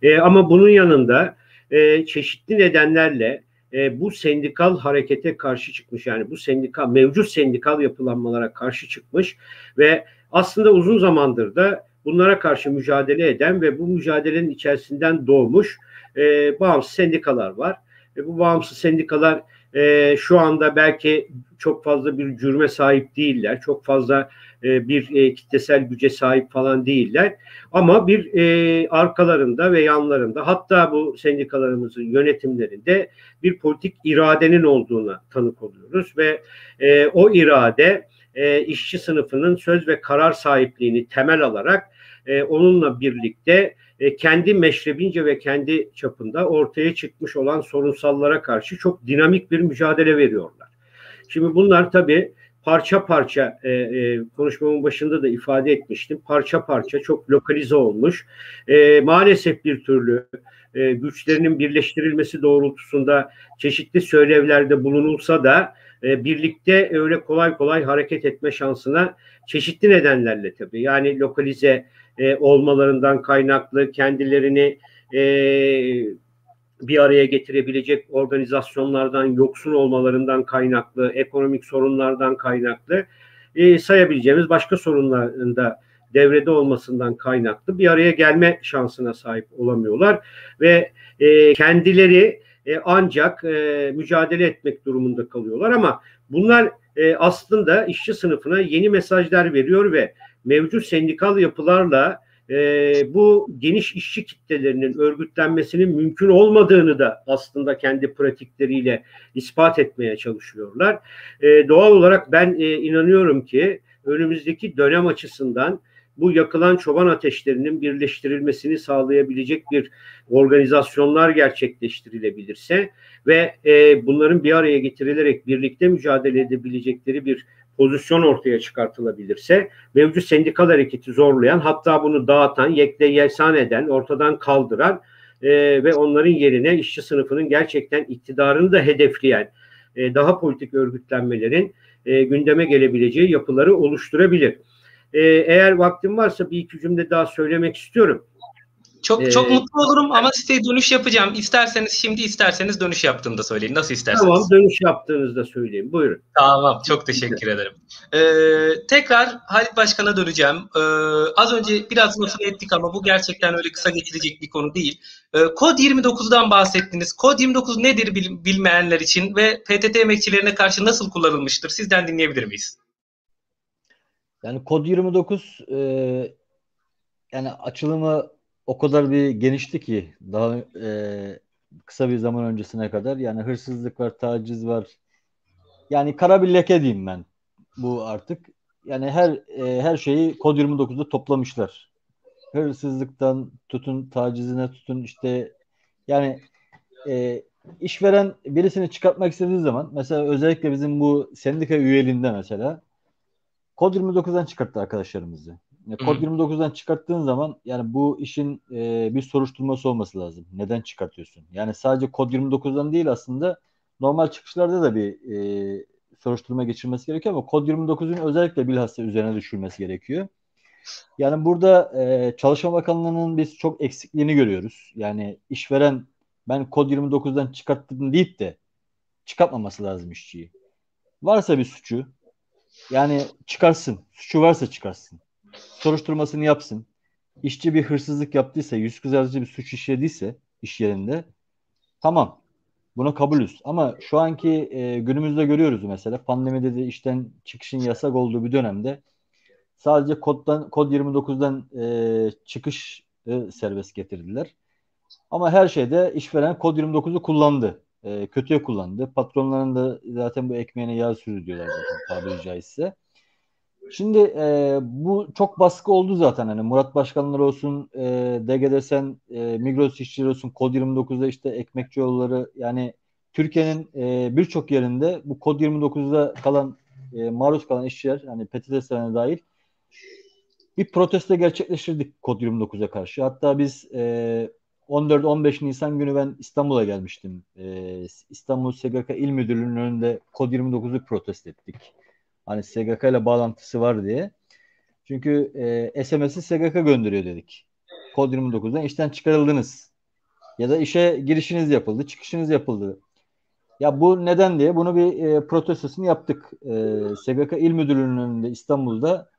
Speaker 2: E, ama bunun yanında e, çeşitli nedenlerle e, bu sendikal harekete karşı çıkmış yani bu sendikal mevcut sendikal yapılanmalara karşı çıkmış ve aslında uzun zamandır da bunlara karşı mücadele eden ve bu mücadelenin içerisinden doğmuş e, bağımsız sendikalar var. E, bu bağımsız sendikalar e, şu anda belki çok fazla bir cürme sahip değiller. Çok fazla e, bir e, kitlesel güce sahip falan değiller. Ama bir e, arkalarında ve yanlarında hatta bu sendikalarımızın yönetimlerinde bir politik iradenin olduğuna tanık oluyoruz ve e, o irade e, işçi sınıfının söz ve karar sahipliğini temel alarak e, onunla birlikte e, kendi meşrebince ve kendi çapında ortaya çıkmış olan sorunsallara karşı çok dinamik bir mücadele veriyorlar. Şimdi bunlar tabii parça parça e, e, konuşmamın başında da ifade etmiştim. Parça parça çok lokalize olmuş. E, maalesef bir türlü e, güçlerinin birleştirilmesi doğrultusunda çeşitli söylevlerde bulunulsa da e, birlikte öyle kolay kolay hareket etme şansına çeşitli nedenlerle tabii. Yani lokalize e, olmalarından kaynaklı kendilerini e, bir araya getirebilecek organizasyonlardan yoksun olmalarından kaynaklı, ekonomik sorunlardan kaynaklı e, sayabileceğimiz başka sorunların da devrede olmasından kaynaklı bir araya gelme şansına sahip olamıyorlar. Ve e, kendileri e, ancak e, mücadele etmek durumunda kalıyorlar. Ama bunlar e, aslında işçi sınıfına yeni mesajlar veriyor ve mevcut sendikal yapılarla e, bu geniş işçi kitlelerinin örgütlenmesinin mümkün olmadığını da aslında kendi pratikleriyle ispat etmeye çalışıyorlar. E, doğal olarak ben e, inanıyorum ki önümüzdeki dönem açısından bu yakılan çoban ateşlerinin birleştirilmesini sağlayabilecek bir organizasyonlar gerçekleştirilebilirse ve e, bunların bir araya getirilerek birlikte mücadele edebilecekleri bir pozisyon ortaya çıkartılabilirse mevcut sendikal hareketi zorlayan hatta bunu dağıtan, yekle yesan eden, ortadan kaldıran e, ve onların yerine işçi sınıfının gerçekten iktidarını da hedefleyen e, daha politik örgütlenmelerin e, gündeme gelebileceği yapıları oluşturabilir. E, eğer vaktim varsa bir iki cümle daha söylemek istiyorum.
Speaker 1: Çok ee, çok mutlu olurum ama size dönüş yapacağım. İsterseniz şimdi isterseniz dönüş yaptığımda söyleyin. Nasıl isterseniz.
Speaker 2: Tamam dönüş yaptığınızda söyleyeyim. Buyurun.
Speaker 1: Tamam çok teşekkür ederim. Ee, tekrar Halit Başkan'a döneceğim. Ee, az önce biraz lafını ettik ama bu gerçekten öyle kısa geçilecek bir konu değil. Ee, Kod 29'dan bahsettiniz. Kod 29 nedir bil, bilmeyenler için ve PTT emekçilerine karşı nasıl kullanılmıştır? Sizden dinleyebilir miyiz?
Speaker 3: Yani Kod 29 e, yani açılımı o kadar bir genişti ki daha e, kısa bir zaman öncesine kadar yani hırsızlık var, taciz var. Yani kara bir leke diyeyim ben bu artık. Yani her e, her şeyi kod 29'da toplamışlar. Hırsızlıktan tutun tacizine tutun işte yani e, işveren birisini çıkartmak istediği zaman mesela özellikle bizim bu sendika üyeliğinde mesela kod 29'dan çıkarttı arkadaşlarımızı. Kod 29'dan çıkarttığın zaman yani bu işin e, bir soruşturması olması lazım. Neden çıkartıyorsun? Yani sadece kod 29'dan değil aslında normal çıkışlarda da bir e, soruşturma geçirmesi gerekiyor ama kod 29'un özellikle bilhassa üzerine düşülmesi gerekiyor. Yani burada e, Çalışma Bakanlığı'nın biz çok eksikliğini görüyoruz. Yani işveren ben kod 29'dan çıkarttım deyip de çıkartmaması lazım işçiyi. Varsa bir suçu yani çıkarsın. Suçu varsa çıkarsın soruşturmasını yapsın. İşçi bir hırsızlık yaptıysa, yüz kızartıcı bir suç işlediyse iş yerinde tamam buna kabulüz. Ama şu anki e, günümüzde görüyoruz mesela pandemide de işten çıkışın yasak olduğu bir dönemde sadece koddan kod 29'dan e, çıkış e, serbest getirdiler. Ama her şeyde işveren kod 29'u kullandı. E, kötüye kullandı. Patronların da zaten bu ekmeğine yağ sürü diyorlar zaten tabiri caizse. Şimdi e, bu çok baskı oldu zaten hani Murat Başkanlar olsun, e, DGDS'en, e, Migros işçileri olsun, Kod 29'da işte ekmekçi yolları yani Türkiye'nin e, birçok yerinde bu Kod 29'da kalan e, maruz kalan işçiler yani PTT'sine dahil bir protesto gerçekleştirdik Kod 29'a karşı. Hatta biz e, 14-15 Nisan günü ben İstanbul'a gelmiştim. E, İstanbul SGK İl Müdürlüğü'nün önünde Kod 29'u protesto ettik. Hani SGK ile bağlantısı var diye. Çünkü e, SMS'i SGK gönderiyor dedik. Kod 29'dan işten çıkarıldınız. Ya da işe girişiniz yapıldı, çıkışınız yapıldı. Ya bu neden diye bunu bir e, protestosunu yaptık. E, SGK İl Müdürlüğü'nün önünde İstanbul'da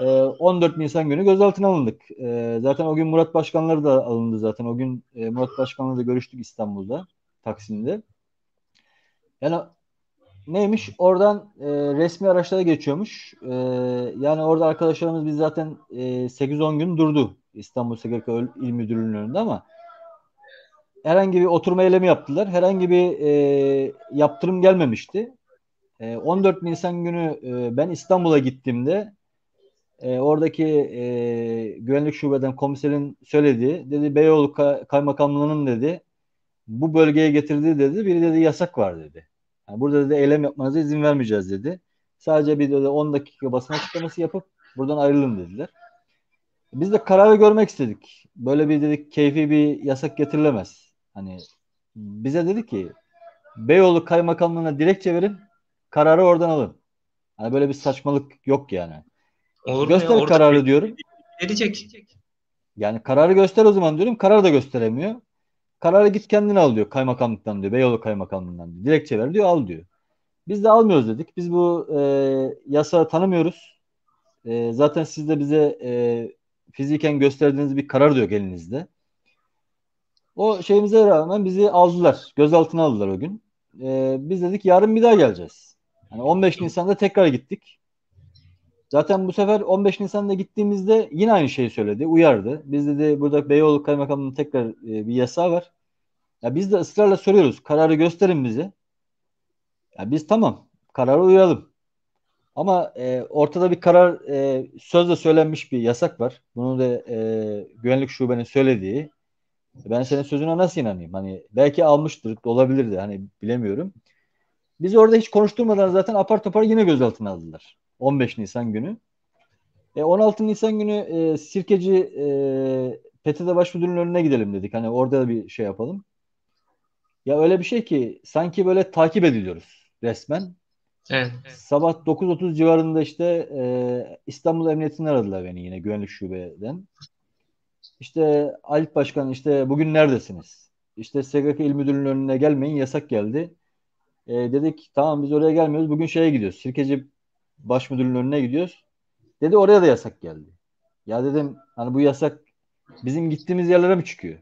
Speaker 3: e, 14 Nisan günü gözaltına alındık. E, zaten o gün Murat Başkanları da alındı zaten. O gün e, Murat Başkan'la da görüştük İstanbul'da, Taksim'de. Yani neymiş? Oradan e, resmi araçlara geçiyormuş. E, yani orada arkadaşlarımız biz zaten e, 8-10 gün durdu İstanbul SGK İl Müdürlüğü'nün önünde ama herhangi bir oturma eylemi yaptılar. Herhangi bir e, yaptırım gelmemişti. E, 14 Nisan günü e, ben İstanbul'a gittiğimde e, oradaki e, güvenlik şubeden komiserin söylediği dedi Beyoğlu Kaymakamlığı'nın dedi bu bölgeye getirdiği dedi bir dedi yasak var dedi. Yani burada dedi eylem yapmanıza izin vermeyeceğiz dedi. Sadece bir dedi 10 dakika basın açıklaması yapıp buradan ayrılın dediler. Biz de kararı görmek istedik. Böyle bir dedik keyfi bir yasak getirilemez. Hani bize dedi ki Beyoğlu Kaymakamlığı'na dilekçe verin kararı oradan alın. Hani böyle bir saçmalık yok yani. Olur göster ya, kararı diyorum.
Speaker 1: Verecek.
Speaker 3: Yani kararı göster o zaman diyorum. Karar da gösteremiyor. Kararı git kendin al diyor kaymakamlıktan diyor. Beyoğlu kaymakamlığından diyor. Dilekçe ver diyor al diyor. Biz de almıyoruz dedik. Biz bu e, yasağı tanımıyoruz. E, zaten siz de bize e, fiziken gösterdiğiniz bir karar diyor elinizde. O şeyimize rağmen bizi aldılar. Gözaltına aldılar o gün. E, biz dedik yarın bir daha geleceğiz. Yani 15 Nisan'da tekrar gittik. Zaten bu sefer 15 Nisan'da gittiğimizde yine aynı şeyi söyledi, uyardı. Biz dedi burada Beyoğlu Kaymakamlığı'nın tekrar e, bir yasağı var. Ya biz de ısrarla soruyoruz. Kararı gösterin bize. Ya biz tamam karara uyalım. Ama e, ortada bir karar e, sözle söylenmiş bir yasak var. Bunu da e, güvenlik şubenin söylediği. Ben senin sözüne nasıl inanayım? Hani belki almıştır, olabilirdi. Hani bilemiyorum. Biz orada hiç konuşturmadan zaten apar topar yine gözaltına aldılar. 15 Nisan günü. E, 16 Nisan günü e, Sirkeci e, PTT Başmüdürlüğü'nün önüne gidelim dedik. Hani orada da bir şey yapalım. Ya öyle bir şey ki sanki böyle takip ediliyoruz resmen. Evet. Sabah 9.30 civarında işte e, İstanbul Emniyeti'ni aradılar beni yine güvenlik şubeden. İşte Alp Başkan işte bugün neredesiniz? İşte SGK İl Müdürlüğü'nün önüne gelmeyin yasak geldi. E, dedik tamam biz oraya gelmiyoruz. Bugün şeye gidiyoruz. Sirkeci Baş önüne gidiyoruz. Dedi oraya da yasak geldi. Ya dedim hani bu yasak bizim gittiğimiz yerlere mi çıkıyor?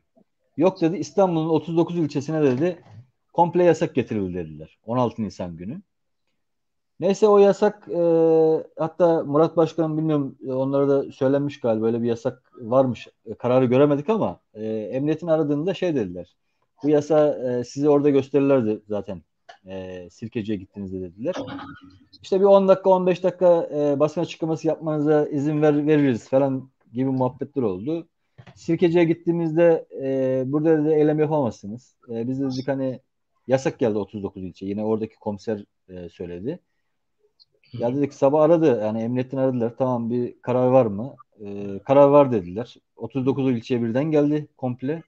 Speaker 3: Yok dedi İstanbul'un 39 ilçesine dedi komple yasak getirildi dediler. 16 Nisan günü. Neyse o yasak e, hatta Murat Başkan bilmiyorum onlara da söylenmiş galiba böyle bir yasak varmış. E, kararı göremedik ama e, emniyetin aradığında şey dediler. Bu yasa e, size orada gösterirlerdi zaten e, Sirkeci'ye gittiğinizde dediler. İşte bir 10 dakika 15 dakika e, basın açıklaması yapmanıza izin ver, veririz falan gibi muhabbetler oldu. Sirkeci'ye gittiğimizde e, burada da eylem yapamazsınız. E, biz de dedik hani yasak geldi 39 ilçe. Yine oradaki komiser e, söyledi. Ya dedik sabah aradı. Yani emniyetten aradılar. Tamam bir karar var mı? Ee, karar var dediler. 39 ilçeye birden geldi komple.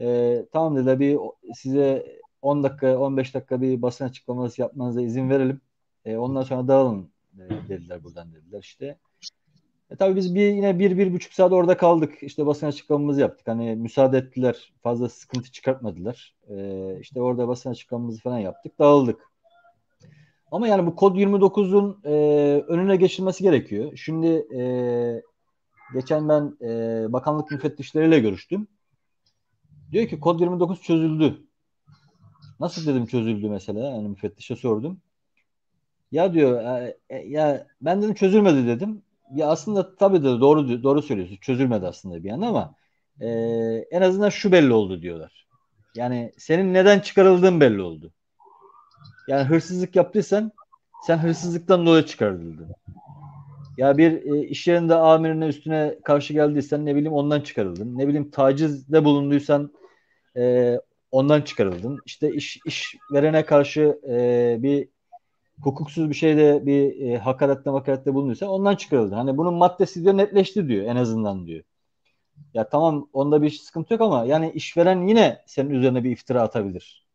Speaker 3: Ee, tamam dediler bir size 10 dakika 15 dakika bir basın açıklaması yapmanıza izin verelim. Ee, ondan sonra dağılın e, dediler buradan dediler işte. E, tabii biz bir yine bir, bir buçuk saat orada kaldık. İşte basın açıklamamızı yaptık. Hani müsaade ettiler. Fazla sıkıntı çıkartmadılar. E, işte orada basın açıklamamızı falan yaptık. Dağıldık. Ama yani bu kod 29'un e, önüne geçilmesi gerekiyor. Şimdi e, geçen ben e, bakanlık müfettişleriyle görüştüm. Diyor ki kod 29 çözüldü. Nasıl dedim çözüldü mesela? Yani müfettişe sordum. Ya diyor e, e, ya ben dedim çözülmedi dedim. Ya aslında tabii de doğru doğru söylüyorsun. Çözülmedi aslında bir yana ama e, en azından şu belli oldu diyorlar. Yani senin neden çıkarıldığın belli oldu. Yani hırsızlık yaptıysan sen hırsızlıktan dolayı çıkarıldın. Ya bir e, iş yerinde amirine üstüne karşı geldiysen ne bileyim ondan çıkarıldın. Ne bileyim tacizde bulunduysan e, ondan çıkarıldın. İşte iş, iş verene karşı e, bir hukuksuz bir şeyde bir e, hakarette makarette bulunduysa ondan çıkarıldın. Hani bunun maddesi diyor netleşti diyor en azından diyor. Ya tamam onda bir sıkıntı yok ama yani işveren yine senin üzerine bir iftira atabilir.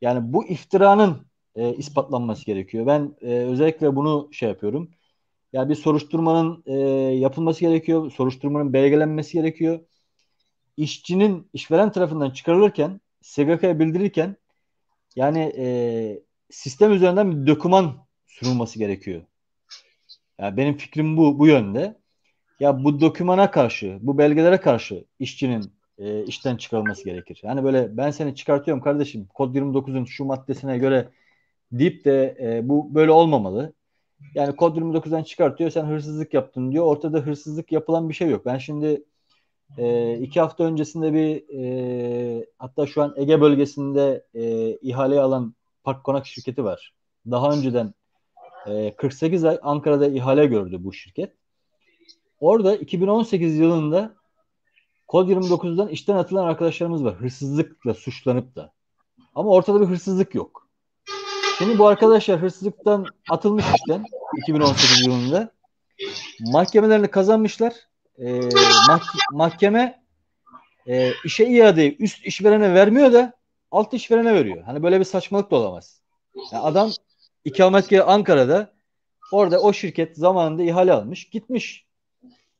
Speaker 3: Yani bu iftiranın e, ispatlanması gerekiyor. Ben e, özellikle bunu şey yapıyorum. Yani bir soruşturmanın e, yapılması gerekiyor. Soruşturmanın belgelenmesi gerekiyor. İşçinin işveren tarafından çıkarılırken SGK'ya bildirirken yani e, sistem üzerinden bir doküman sunulması gerekiyor. Yani benim fikrim bu bu yönde. Ya bu dokümana karşı, bu belgelere karşı işçinin e, işten çıkarılması gerekir. Yani böyle ben seni çıkartıyorum kardeşim kod 29'un şu maddesine göre deyip de e, bu böyle olmamalı. Yani kod 29'dan çıkartıyor sen hırsızlık yaptın diyor. Ortada hırsızlık yapılan bir şey yok. Ben şimdi e, iki hafta öncesinde bir e, hatta şu an Ege bölgesinde e, ihale alan park konak şirketi var. Daha önceden e, 48 ay Ankara'da ihale gördü bu şirket. Orada 2018 yılında Kod 29'dan işten atılan arkadaşlarımız var. Hırsızlıkla suçlanıp da. Ama ortada bir hırsızlık yok. Şimdi bu arkadaşlar hırsızlıktan atılmış işten 2018 yılında. Mahkemelerini kazanmışlar. E, mah- mahkeme e, işe iadeyi üst işverene vermiyor da alt işverene veriyor. Hani böyle bir saçmalık da olamaz. Yani adam ikametgahı Ankara'da orada o şirket zamanında ihale almış gitmiş.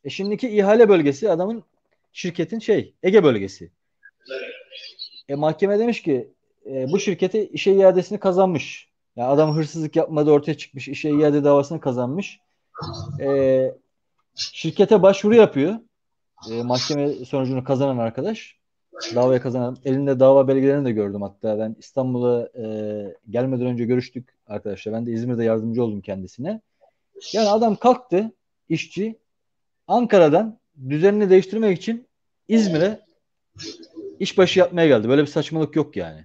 Speaker 3: E şimdiki ihale bölgesi adamın şirketin şey Ege bölgesi. E mahkeme demiş ki e, bu şirketi işe iadesini kazanmış. Yani adam hırsızlık yapmadı ortaya çıkmış. işe iade davasını kazanmış. E, şirkete başvuru yapıyor. E, mahkeme sonucunu kazanan arkadaş. Davaya kazanan. Elinde dava belgelerini de gördüm hatta. Ben İstanbul'a e, gelmeden önce görüştük arkadaşlar. Ben de İzmir'de yardımcı oldum kendisine. Yani adam kalktı işçi Ankara'dan düzenini değiştirmek için İzmir'e işbaşı yapmaya geldi. Böyle bir saçmalık yok yani.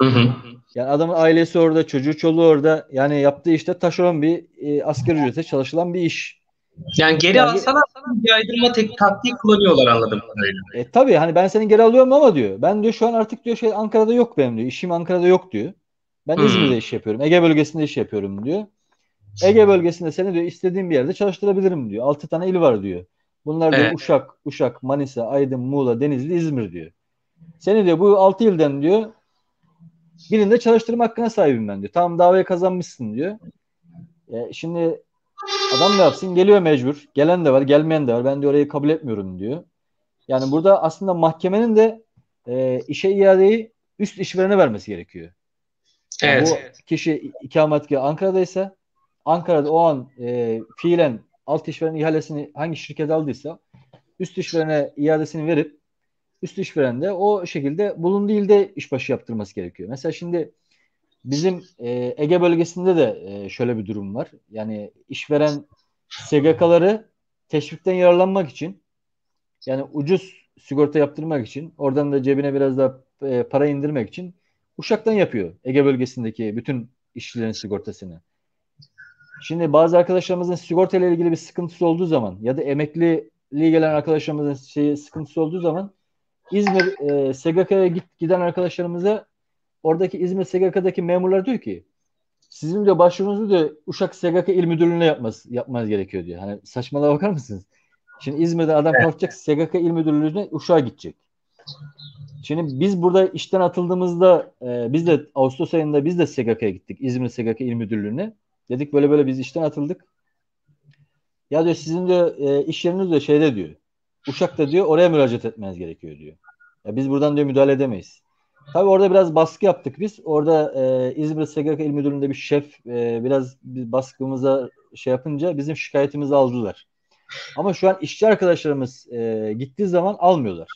Speaker 3: Hı hı. Yani adamın ailesi orada, çocuğu çoluğu orada. Yani yaptığı işte taşeron bir e, asgari ücrete çalışılan bir iş.
Speaker 1: Yani geri yani, alsalar yaydırma tek taktiği kullanıyorlar anladım kadarıyla.
Speaker 3: E, tabii hani ben seni geri alıyorum ama diyor. Ben diyor şu an artık diyor şey Ankara'da yok benim diyor. İşim Ankara'da yok diyor. Ben hmm. İzmir'de iş yapıyorum. Ege bölgesinde iş yapıyorum diyor. Ege bölgesinde seni diyor istediğim bir yerde çalıştırabilirim diyor. Altı tane il var diyor. Bunlar diyor evet. Uşak, Uşak, Manisa, Aydın, Muğla, Denizli, İzmir diyor. Seni diyor bu altı ilden diyor birinde çalıştırma hakkına sahibim ben diyor. Tamam davayı kazanmışsın diyor. E, şimdi adam ne yapsın? Geliyor mecbur. Gelen de var, gelmeyen de var. Ben diyor orayı kabul etmiyorum diyor. Yani burada aslında mahkemenin de e, işe iadeyi üst işverene vermesi gerekiyor. Yani evet. Bu kişi ikametgahı Ankara'daysa Ankara'da o an e, fiilen alt işveren ihalesini hangi şirket aldıysa üst işverene iadesini verip üst işveren de o şekilde bulunduğu ilde işbaşı yaptırması gerekiyor. Mesela şimdi bizim e, Ege bölgesinde de e, şöyle bir durum var. Yani işveren SGK'ları teşvikten yararlanmak için yani ucuz sigorta yaptırmak için oradan da cebine biraz daha e, para indirmek için Uşak'tan yapıyor Ege bölgesindeki bütün işçilerin sigortasını. Şimdi bazı arkadaşlarımızın sigorta ile ilgili bir sıkıntısı olduğu zaman ya da emekliliğe gelen arkadaşlarımızın şeyi sıkıntısı olduğu zaman İzmir e, SGK'ya git, giden arkadaşlarımıza oradaki İzmir SGK'daki memurlar diyor ki sizin de başvurunuzu diyor Uşak SGK İl Müdürlüğü'ne yapmaz, yapmanız gerekiyor diyor. Hani saçmalığa bakar mısınız? Şimdi İzmir'de adam evet. kalkacak SGK İl Müdürlüğü'ne Uşak'a gidecek. Şimdi biz burada işten atıldığımızda e, biz de Ağustos ayında biz de SGK'ya gittik. İzmir SGK İl Müdürlüğü'ne. Dedik böyle böyle biz işten atıldık. Ya diyor sizin de e, iş yeriniz de şeyde diyor. Uşak'ta diyor oraya müracaat etmeniz gerekiyor diyor. Ya biz buradan diyor müdahale edemeyiz. Tabii orada biraz baskı yaptık biz. Orada e, İzmir SGK İl Müdürlüğü'nde bir şef e, biraz bir baskımıza şey yapınca bizim şikayetimizi aldılar. Ama şu an işçi arkadaşlarımız e, gittiği zaman almıyorlar.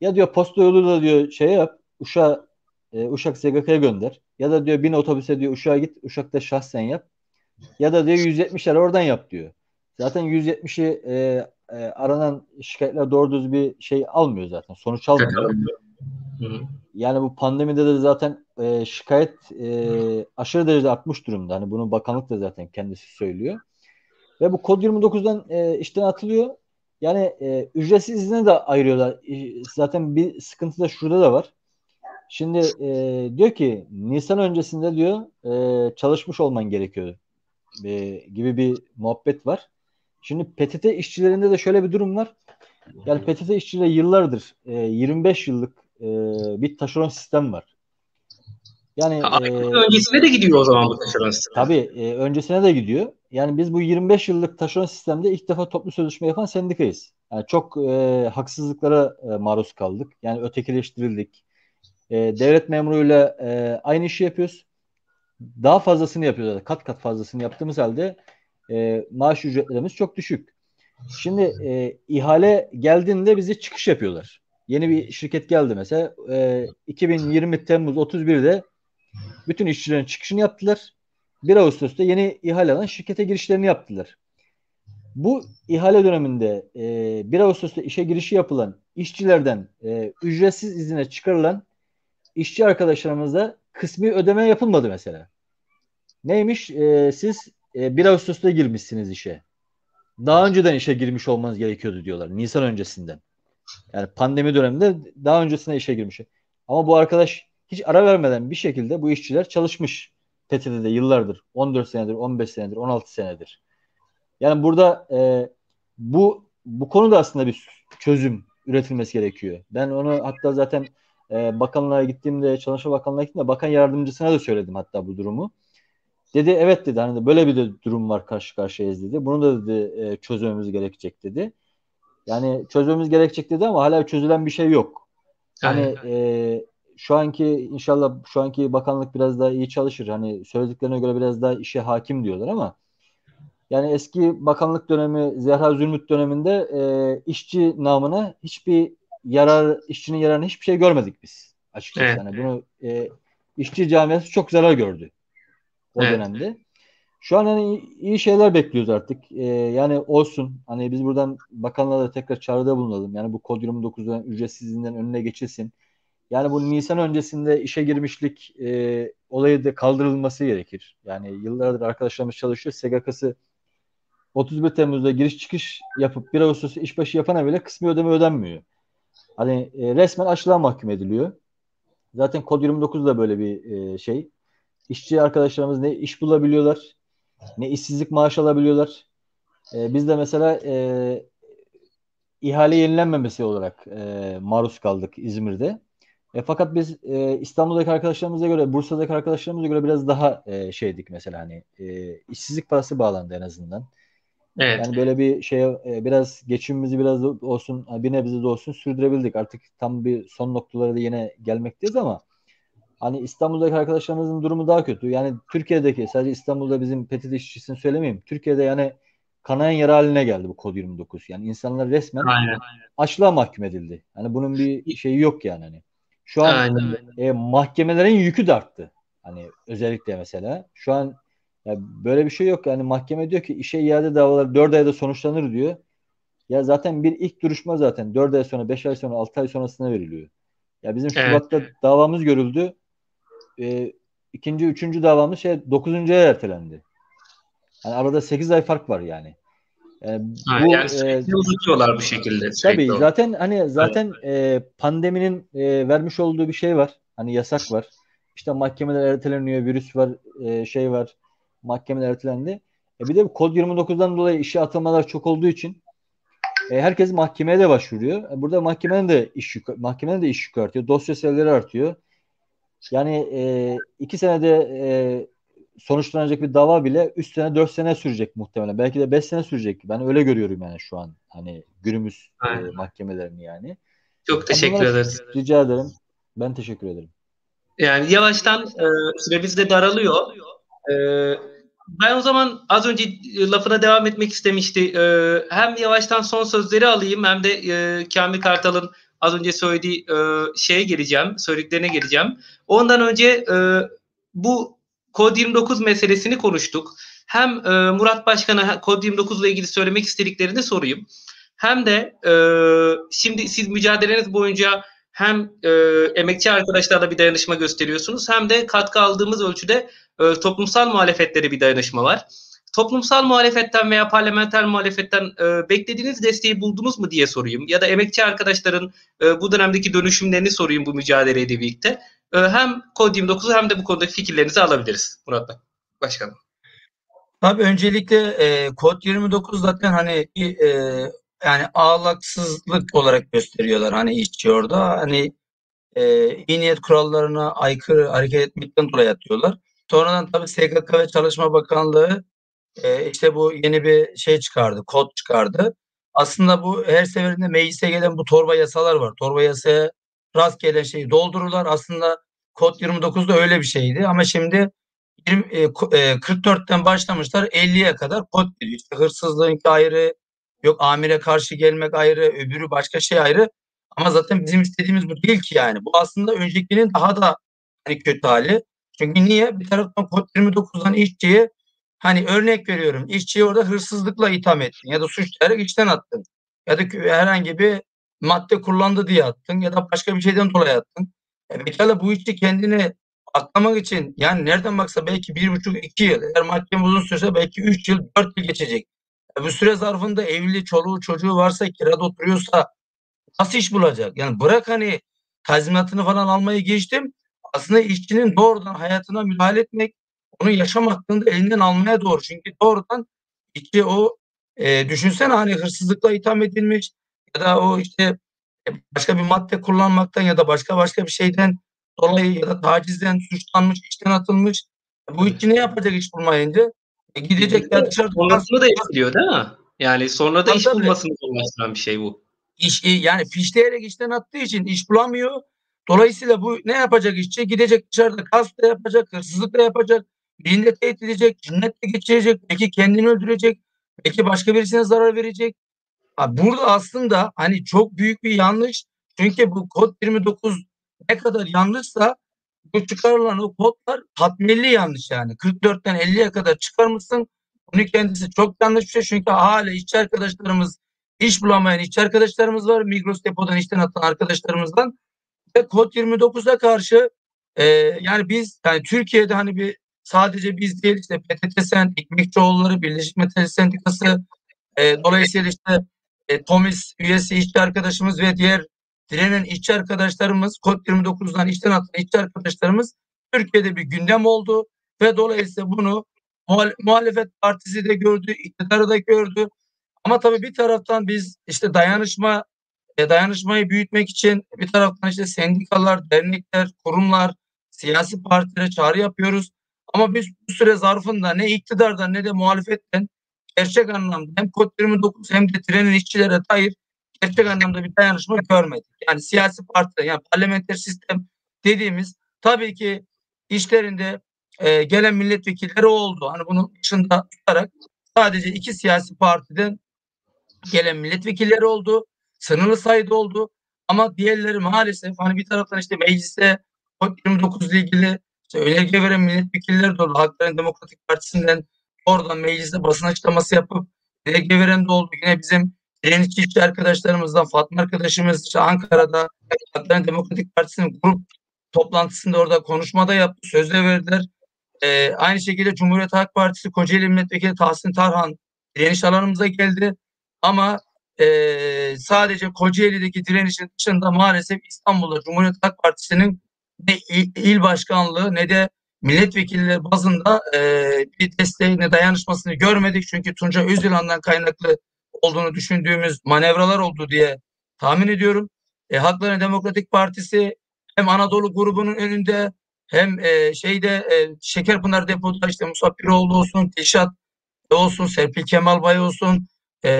Speaker 3: Ya diyor posta yoluyla diyor şey yap, Uşak e, Uşak SGK'ya gönder. Ya da diyor bin otobüse diyor Uşak'a git, Uşak'ta şahsen yap. Ya da diyor 170'ler oradan yap diyor. Zaten 170'i e, e, aranan şikayetler doğru düz bir şey almıyor zaten. Sonuç almıyor. Yani bu pandemide de zaten e, şikayet e, aşırı derecede artmış durumda. Hani bunu bakanlık da zaten kendisi söylüyor. Ve bu kod 29'dan e, işten atılıyor. Yani e, ücretsiz izne de ayırıyorlar. Zaten bir sıkıntı da şurada da var. Şimdi e, diyor ki Nisan öncesinde diyor e, çalışmış olman gerekiyor e, gibi bir muhabbet var. Şimdi PTT işçilerinde de şöyle bir durum var. Yani PTT işçileri yıllardır e, 25 yıllık e, bir taşeron sistem var.
Speaker 1: Yani e, öncesine de gidiyor o zaman bu taşeron sistemi.
Speaker 3: Tabii e, öncesine de gidiyor. Yani biz bu 25 yıllık taşeron sistemde ilk defa toplu sözleşme yapan sendikayız. Yani çok e, haksızlıklara e, maruz kaldık. Yani ötekileştirildik. E, devlet memuruyla e, aynı işi yapıyoruz. Daha fazlasını yapıyoruz. Kat kat fazlasını yaptığımız halde e, maaş ücretlerimiz çok düşük. Şimdi e, ihale geldiğinde bizi çıkış yapıyorlar. Yeni bir şirket geldi mesela. E, 2020 Temmuz 31'de bütün işçilerin çıkışını yaptılar. 1 Ağustos'ta yeni ihale alan şirkete girişlerini yaptılar. Bu ihale döneminde e, 1 Ağustos'ta işe girişi yapılan işçilerden e, ücretsiz izine çıkarılan işçi arkadaşlarımıza kısmi ödeme yapılmadı mesela. Neymiş? E, siz e, 1 Ağustos'ta girmişsiniz işe. Daha önceden işe girmiş olmanız gerekiyordu diyorlar. Nisan öncesinden. Yani pandemi döneminde daha öncesine işe girmiş. Ama bu arkadaş hiç ara vermeden bir şekilde bu işçiler çalışmış. PTT'de yıllardır. 14 senedir, 15 senedir, 16 senedir. Yani burada e, bu bu konuda aslında bir çözüm üretilmesi gerekiyor. Ben onu hatta zaten e, bakanlığa gittiğimde, Çalışma Bakanlığı'na gittiğimde bakan yardımcısına da söyledim hatta bu durumu. Dedi evet dedi hani böyle bir de durum var karşı karşıyayız dedi. Bunu da dedi e, çözmemiz gerekecek dedi. Yani çözmemiz gerekecek dedi ama hala çözülen bir şey yok. Hani e, şu anki inşallah şu anki bakanlık biraz daha iyi çalışır. Hani söylediklerine göre biraz daha işe hakim diyorlar ama yani eski bakanlık dönemi Zehra Zülmüt döneminde e, işçi namına hiçbir yarar işçinin yararını hiçbir şey görmedik biz açıkçası. Evet. Yani bunu e, işçi camiası çok zarar gördü o evet. dönemde. Şu an hani iyi şeyler bekliyoruz artık. Ee, yani olsun. Hani biz buradan bakanlara da tekrar çağrıda bulunalım. Yani bu kod 29'dan ücretsizliğinden önüne geçilsin. Yani bu Nisan öncesinde işe girmişlik e, olayı da kaldırılması gerekir. Yani yıllardır arkadaşlarımız çalışıyor. SGK'sı 31 Temmuz'da giriş çıkış yapıp 1 Ağustos'ta işbaşı yapana bile kısmi ödeme ödenmiyor. Hani e, resmen açlığa mahkum ediliyor. Zaten Kod 29 da böyle bir e, şey. İşçi arkadaşlarımız ne iş bulabiliyorlar, ne işsizlik maaşı alabiliyorlar. E, biz de mesela e, ihale yenilenmemesi olarak e, maruz kaldık İzmir'de. E, fakat biz e, İstanbul'daki arkadaşlarımıza göre, Bursa'daki arkadaşlarımıza göre biraz daha e, şeydik mesela hani e, işsizlik parası bağlandı en azından. Evet. Yani böyle bir şey e, biraz geçimimizi biraz da olsun bir nebze de olsun sürdürebildik. Artık tam bir son noktalara da yine gelmekteyiz ama hani İstanbul'daki arkadaşlarımızın durumu daha kötü. Yani Türkiye'deki sadece İstanbul'da bizim PTT işçisini söylemeyeyim. Türkiye'de yani kanayan yara haline geldi bu kod 29. Yani insanlar resmen aynen. açlığa mahkum edildi. Yani bunun bir şeyi yok yani hani. Şu an aynen. E, mahkemelerin yükü de arttı. Hani özellikle mesela şu an ya böyle bir şey yok. Yani mahkeme diyor ki işe iade davaları 4 ayda sonuçlanır diyor. Ya zaten bir ilk duruşma zaten 4 ay sonra, 5 ay sonra, 6 ay sonrasına veriliyor. Ya bizim evet. Şubat'ta davamız görüldü. E, ikinci, üçüncü davamız şey 9. ay ertelendi. Yani arada 8 ay fark var yani.
Speaker 1: Yani, ha, bu, yani sürekli e, uzatıyorlar bu şekilde.
Speaker 3: Tabii o. zaten hani zaten evet. e, pandeminin e, vermiş olduğu bir şey var. Hani yasak var. İşte mahkemeler erteleniyor, virüs var, e, şey var mahkemeler ertelendi. E bir de kod 29'dan dolayı işe atamalar çok olduğu için e, herkes mahkemeye de başvuruyor. E, burada mahkemenin de iş yükü, mahkemenin de iş yükü artıyor. Dosya sayıları artıyor. Yani e, iki senede e, sonuçlanacak bir dava bile 3 sene 4 sene sürecek muhtemelen. Belki de 5 sene sürecek. Ben öyle görüyorum yani şu an. Hani günümüz e, mahkemelerini yani.
Speaker 1: Çok teşekkür ederiz.
Speaker 3: Rica ederim. Ben teşekkür ederim.
Speaker 1: Yani yavaştan e, süremiz de daralıyor. E, ben o zaman az önce e, lafına devam etmek istemişti. Ee, hem yavaştan son sözleri alayım hem de e, Kamil Kartal'ın az önce söylediği e, şeye geleceğim, söylediklerine geleceğim. Ondan önce e, bu Kod 29 meselesini konuştuk. Hem e, Murat Başkan'a Kod 29 ile ilgili söylemek istediklerini sorayım. Hem de e, şimdi siz mücadeleniz boyunca hem e, emekçi arkadaşlarla bir dayanışma gösteriyorsunuz hem de katkı aldığımız ölçüde e, toplumsal muhalefetlere bir dayanışma var. Toplumsal muhalefetten veya parlamenter muhalefetten e, beklediğiniz desteği buldunuz mu diye sorayım. Ya da emekçi arkadaşların e, bu dönemdeki dönüşümlerini sorayım bu mücadeleyle birlikte. E, hem Kod 29'u hem de bu konudaki fikirlerinizi alabiliriz Murat Bey. Başkanım.
Speaker 4: Tabii öncelikle e, Kod 29 zaten hani e, yani ağlaksızlık olarak gösteriyorlar hani işçi orada. Hani e, iyi niyet kurallarına aykırı hareket etmekten dolayı atıyorlar. Sonradan tabii SGK ve Çalışma Bakanlığı e, işte bu yeni bir şey çıkardı, kod çıkardı. Aslında bu her seferinde meclise gelen bu torba yasalar var. Torba yasaya rastgele şeyi doldururlar. Aslında kod 29'da öyle bir şeydi ama şimdi 20, e, 44'ten başlamışlar 50'ye kadar kod geliyor. İşte hırsızlığın ayrı, yok amire karşı gelmek ayrı, öbürü başka şey ayrı. Ama zaten bizim istediğimiz bu değil ki yani. Bu aslında öncekinin daha da hani kötü hali. Çünkü niye? Bir taraftan kod 29'dan işçiye hani örnek veriyorum. İşçiyi orada hırsızlıkla itham ettin ya da suçlayarak işten attın. Ya da herhangi bir madde kullandı diye attın ya da başka bir şeyden dolayı attın. E, pekala bu işçi kendini aklamak için yani nereden baksa belki bir buçuk iki yıl eğer mahkeme uzun sürse belki üç yıl dört yıl geçecek. E, bu süre zarfında evli çoluğu çocuğu varsa kirada oturuyorsa nasıl iş bulacak? Yani bırak hani tazminatını falan almayı geçtim aslında işçinin doğrudan hayatına müdahale etmek, onu yaşam hakkında elinden almaya doğru. Çünkü doğrudan işçi o e, düşünsene hani hırsızlıkla itham edilmiş ya da o işte e, başka bir madde kullanmaktan ya da başka başka bir şeyden dolayı ya da tacizden suçlanmış, işten atılmış. Bu işçi ne yapacak iş bulmayınca? E, gidecek ya
Speaker 1: dışarıda. Sonrasını da etkiliyor değil mi? Yani sonra da iş bulmasını zorlaştıran bir şey bu.
Speaker 4: İş, yani fişleyerek işten attığı için iş bulamıyor. Dolayısıyla bu ne yapacak işçi? Gidecek dışarıda gasp da yapacak, hırsızlık da yapacak, birinde tehdit edecek, cinnetle geçirecek, belki kendini öldürecek, belki başka birisine zarar verecek. Burada aslında hani çok büyük bir yanlış. Çünkü bu kod 29 ne kadar yanlışsa bu çıkarılan o kodlar tatminli yanlış yani. 44'ten 50'ye kadar çıkarmışsın. Bunu kendisi çok yanlış bir şey. Çünkü hala işçi arkadaşlarımız, iş bulamayan işçi arkadaşlarımız var. Migros depodan işten atan arkadaşlarımızdan ve kod 29'a karşı e, yani biz yani Türkiye'de hani bir sadece biz değil işte PTTSEN, Ekmekçioğulları, Birleşik Metal Sendikası e, dolayısıyla işte e, TOMİS üyesi işçi arkadaşımız ve diğer direnen işçi arkadaşlarımız kod 29'dan işten atılan işçi arkadaşlarımız Türkiye'de bir gündem oldu ve dolayısıyla bunu muhalefet partisi de gördü, iktidarı da gördü. Ama tabii bir taraftan biz işte dayanışma e, dayanışmayı büyütmek için bir taraftan işte sendikalar, dernekler, kurumlar, siyasi partilere çağrı yapıyoruz. Ama biz bu süre zarfında ne iktidardan ne de muhalefetten gerçek anlamda hem kod 29 hem de trenin işçilere dair gerçek anlamda bir dayanışma görmedik. Yani siyasi partiler yani parlamenter sistem dediğimiz tabii ki işlerinde e, gelen milletvekilleri oldu. Hani bunun dışında tutarak sadece iki siyasi partiden gelen milletvekilleri oldu. Sınırlı sayıda oldu. Ama diğerleri maalesef hani bir taraftan işte mecliste 29 ile ilgili işte önerge veren milletvekilleri de oldu. Halkların Demokratik Partisi'nden oradan mecliste basın açıklaması yapıp önerge veren de oldu. Yine bizim direnişçi işçi arkadaşlarımızdan Fatma arkadaşımız işte Ankara'da Halkların Demokratik Partisi'nin grup toplantısında orada konuşmada yaptı. Sözde verdiler. Ee, aynı şekilde Cumhuriyet Halk Partisi Kocaeli Milletvekili Tahsin Tarhan direniş alanımıza geldi. Ama e, sadece Kocaeli'deki direnişin dışında maalesef İstanbul'da Cumhuriyet Halk Partisi'nin ne il başkanlığı ne de milletvekilleri bazında e, bir desteği ne dayanışmasını görmedik. Çünkü Tunca Özyılan'dan kaynaklı olduğunu düşündüğümüz manevralar oldu diye tahmin ediyorum. E, Halkların Demokratik Partisi hem Anadolu grubunun önünde hem e, şeyde e, Şekerpınar depoda işte Musa Piroğlu olsun, Dilşat olsun, Serpil Kemal Bay olsun e,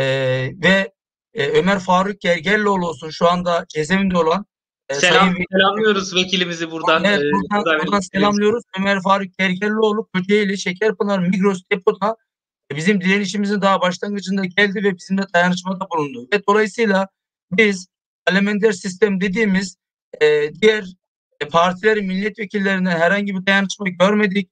Speaker 4: ve e, Ömer Faruk Gergerlioğlu olsun şu anda cezaevinde olan
Speaker 1: Selam, sayın, selamlıyoruz vekilimizi buradan.
Speaker 4: Evet, buradan, buradan, buradan selamlıyoruz. Ömer Faruk Gergerlioğlu Kocaeli Şekerpınar Migros depoda e, bizim direnişimizin daha başlangıcında geldi ve bizimle dayanışmada bulundu. Ve dolayısıyla biz parlamenter sistem dediğimiz e, diğer e, partilerin milletvekillerinden herhangi bir dayanışma görmedik.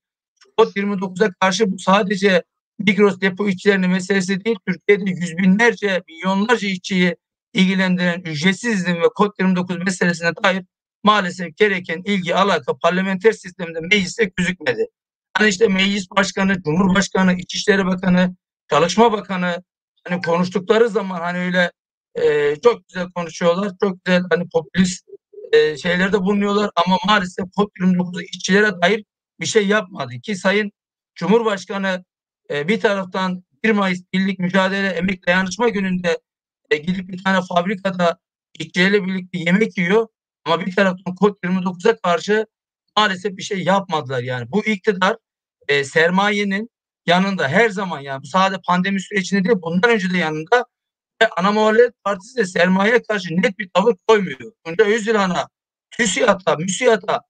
Speaker 4: Kod 29'a karşı bu sadece Migros depo işçilerinin meselesi değil. Türkiye'de yüz binlerce, milyonlarca işçiyi ilgilendiren ücretsiz izin ve kod 29 meselesine dair maalesef gereken ilgi alaka parlamenter sistemde mecliste gözükmedi. Hani işte meclis başkanı, cumhurbaşkanı, İçişleri Bakanı, Çalışma Bakanı hani konuştukları zaman hani öyle e, çok güzel konuşuyorlar. Çok güzel hani popülist e, şeylerde bulunuyorlar ama maalesef COP29 işçilere dair bir şey yapmadı ki Sayın Cumhurbaşkanı e, bir taraftan 1 Mayıs Birlik Mücadele Emek Dayanışma Günü'nde e, gidip bir tane fabrikada işçilerle birlikte yemek yiyor ama bir taraftan COP29'a karşı maalesef bir şey yapmadılar yani. Bu iktidar e, sermayenin yanında her zaman yani sadece pandemi sürecinde değil bundan önce de yanında ve ana muhalefet partisi de sermaye karşı net bir tavır koymuyor. Tunca Özyılan'a, TÜSİAD'a, MÜSİAD'a